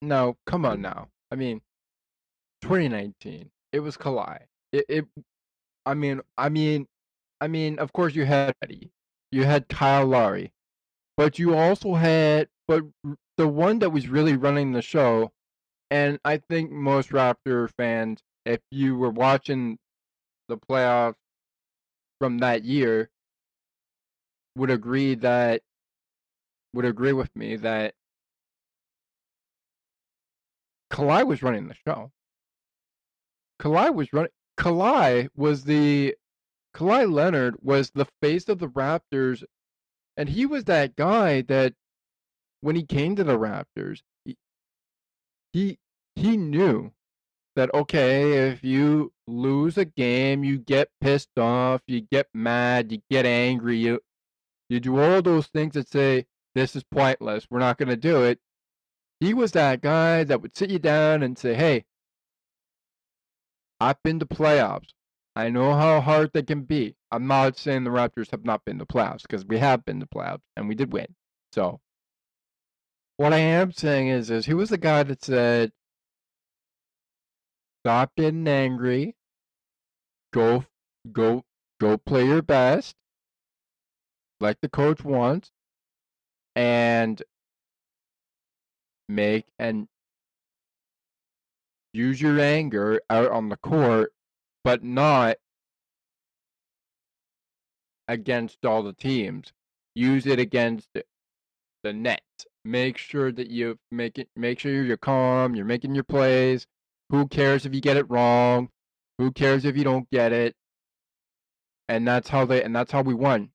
now, come on now. I mean, 2019. It was Kawhi. It, it I mean, I mean, I mean, of course you had Eddie. You had Kyle Lowry. But you also had but the one that was really running the show and I think most Raptor fans if you were watching the playoffs from that year would agree that would agree with me that Kawhi was running the show. Kawhi was running. Kawhi was the Kawhi Leonard was the face of the Raptors, and he was that guy that when he came to the Raptors, he he, he knew that okay, if you lose a game, you get pissed off, you get mad, you get angry, you you do all those things that say this is pointless, we're not going to do it. He was that guy that would sit you down and say, "Hey, I've been to playoffs. I know how hard they can be. I'm not saying the Raptors have not been to playoffs because we have been to playoffs and we did win. So, what I am saying is, is he was the guy that said, "Stop getting angry. Go, go, go play your best, like the coach wants, and make and use your anger out on the court, but not against all the teams. Use it against the net. Make sure that you make it. Make sure you're calm. You're making your plays. Who cares if you get it wrong? Who cares if you don't get it? And that's how they. And that's how we won.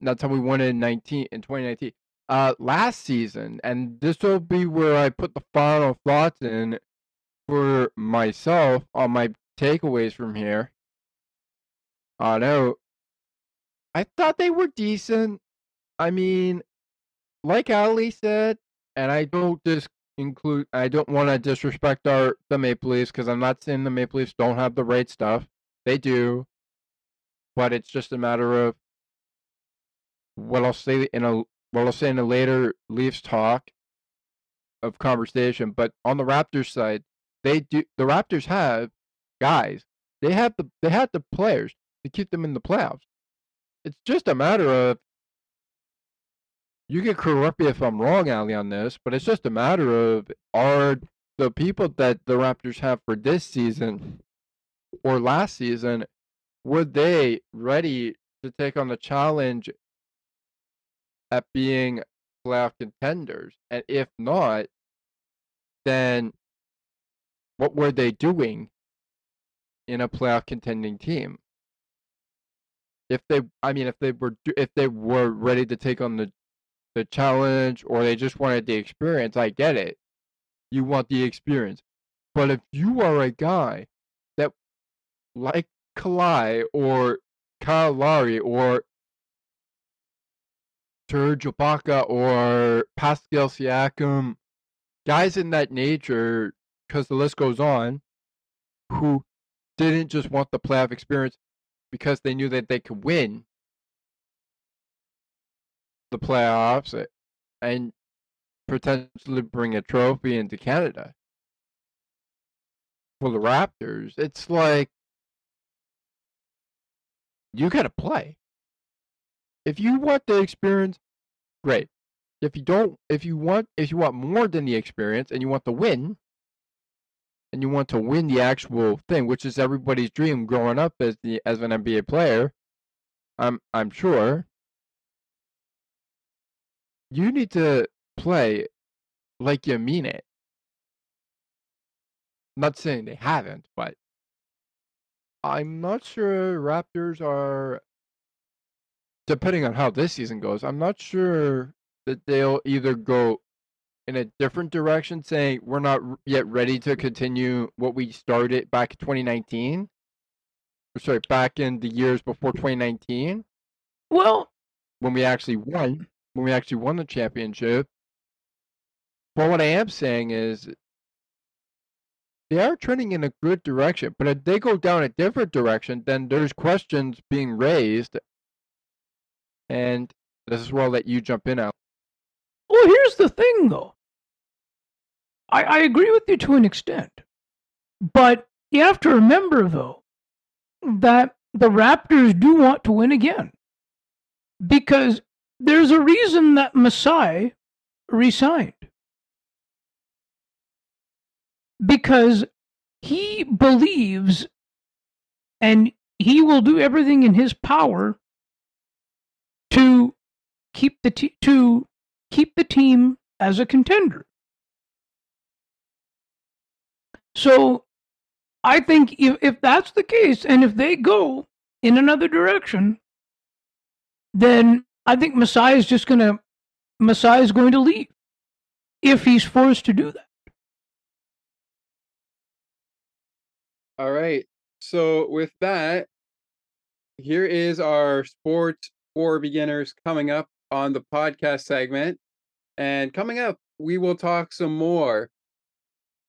That's how we won in nineteen in 2019 uh, last season, and this will be where I put the final thoughts in for myself on my takeaways from here on out. I thought they were decent. I mean, like Ali said, and I don't just include. I don't want to disrespect our the Maple Leafs because I'm not saying the Maple Leafs don't have the right stuff. They do, but it's just a matter of what I'll say in a well, I'll say in a later Leafs talk of conversation, but on the Raptors side, they do the Raptors have guys. They have the they have the players to keep them in the playoffs. It's just a matter of you can correct me if I'm wrong, Ali, on this, but it's just a matter of are the people that the Raptors have for this season or last season, were they ready to take on the challenge at being playoff contenders? And if not, then what were they doing in a playoff contending team? If they, I mean, if they were, if they were ready to take on the, the challenge, or they just wanted the experience, I get it. You want the experience, but if you are a guy that, like Kawhi or Kyle Lowry or Serge Ibaka or Pascal Siakam, guys in that nature, because the list goes on, who didn't just want the playoff experience because they knew that they could win the playoffs and potentially bring a trophy into Canada. For the Raptors, it's like you got to play. If you want the experience, great. If you don't, if you want, if you want more than the experience and you want the win, and you want to win the actual thing, which is everybody's dream growing up as the as an NBA player, I'm I'm sure. You need to play like you mean it. I'm not saying they haven't, but I'm not sure Raptors are depending on how this season goes, I'm not sure that they'll either go in a different direction, saying we're not yet ready to continue what we started back in 2019, sorry, back in the years before 2019 Well, when we actually won, when we actually won the championship. But what I am saying is they are trending in a good direction, but if they go down a different direction, then there's questions being raised. And this is where I'll let you jump in out. well, here's the thing, though. I, I agree with you to an extent, but you have to remember, though, that the Raptors do want to win again because there's a reason that Masai resigned because he believes and he will do everything in his power to keep the te- to keep the team as a contender. So I think if, if that's the case and if they go in another direction, then I think Masai is just gonna Masai is going to leave if he's forced to do that. All right. So with that, here is our sports for beginners coming up on the podcast segment. And coming up, we will talk some more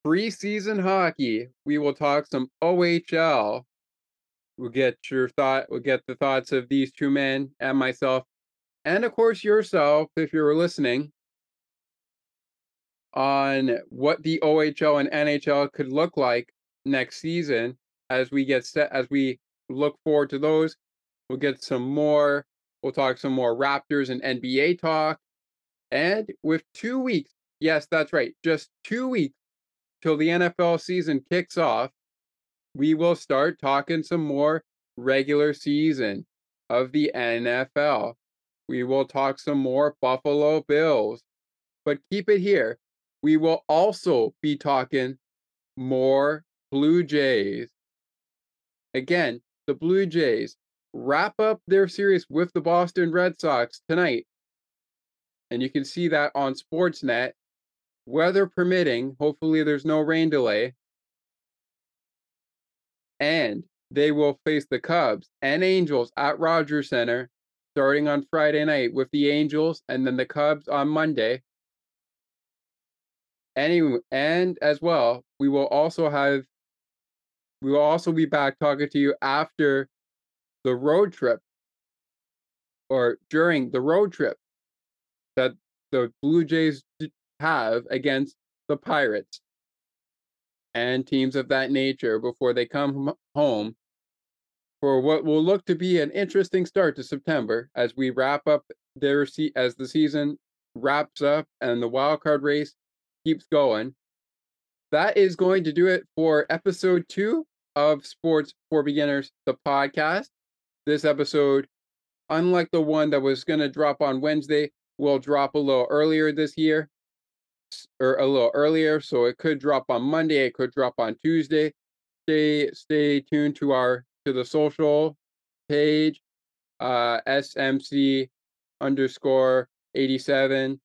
preseason hockey. We will talk some OHL. We'll get your thought, we'll get the thoughts of these two men and myself, and of course yourself if you're listening on what the OHL and NHL could look like next season as we get set as we look forward to those. We'll get some more. We'll talk some more Raptors and NBA talk. And with two weeks, yes, that's right, just two weeks till the NFL season kicks off, we will start talking some more regular season of the NFL. We will talk some more Buffalo Bills. But keep it here. We will also be talking more Blue Jays. Again, the Blue Jays wrap up their series with the Boston Red Sox tonight. And you can see that on Sportsnet. Weather permitting, hopefully there's no rain delay. And they will face the Cubs and Angels at Rogers Centre starting on Friday night with the Angels and then the Cubs on Monday. Anyway, and as well, we will also have we will also be back talking to you after the road trip or during the road trip that the Blue Jays have against the Pirates and teams of that nature before they come home for what will look to be an interesting start to September as we wrap up their se- as the season wraps up and the wild card race keeps going. That is going to do it for episode two of Sports for Beginners, the podcast. This episode, unlike the one that was going to drop on Wednesday, will drop a little earlier this year or a little earlier. So it could drop on Monday, it could drop on Tuesday. Stay stay tuned to our to the social page, uh SMC underscore 87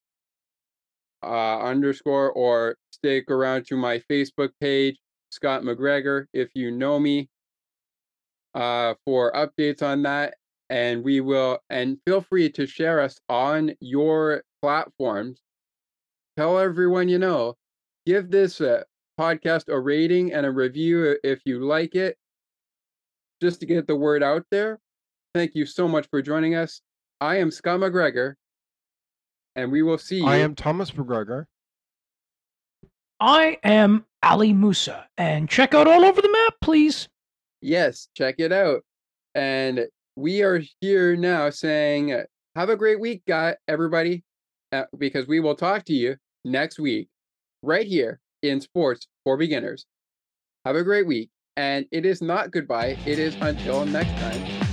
uh underscore or stick around to my Facebook page, Scott McGregor, if you know me, uh for updates on that. And we will and feel free to share us on your platforms tell everyone you know. Give this uh, podcast a rating and a review if you like it, just to get the word out there. Thank you so much for joining us. I am Scott McGregor, and we will see you. I am Thomas McGregor. I am Ali Musa, and check out all over the map, please. Yes, check it out. And we are here now saying, have a great week, guy, everybody, uh, because we will talk to you next week, right here in Sports for Beginners. Have a great week. And it is not goodbye, it is until next time.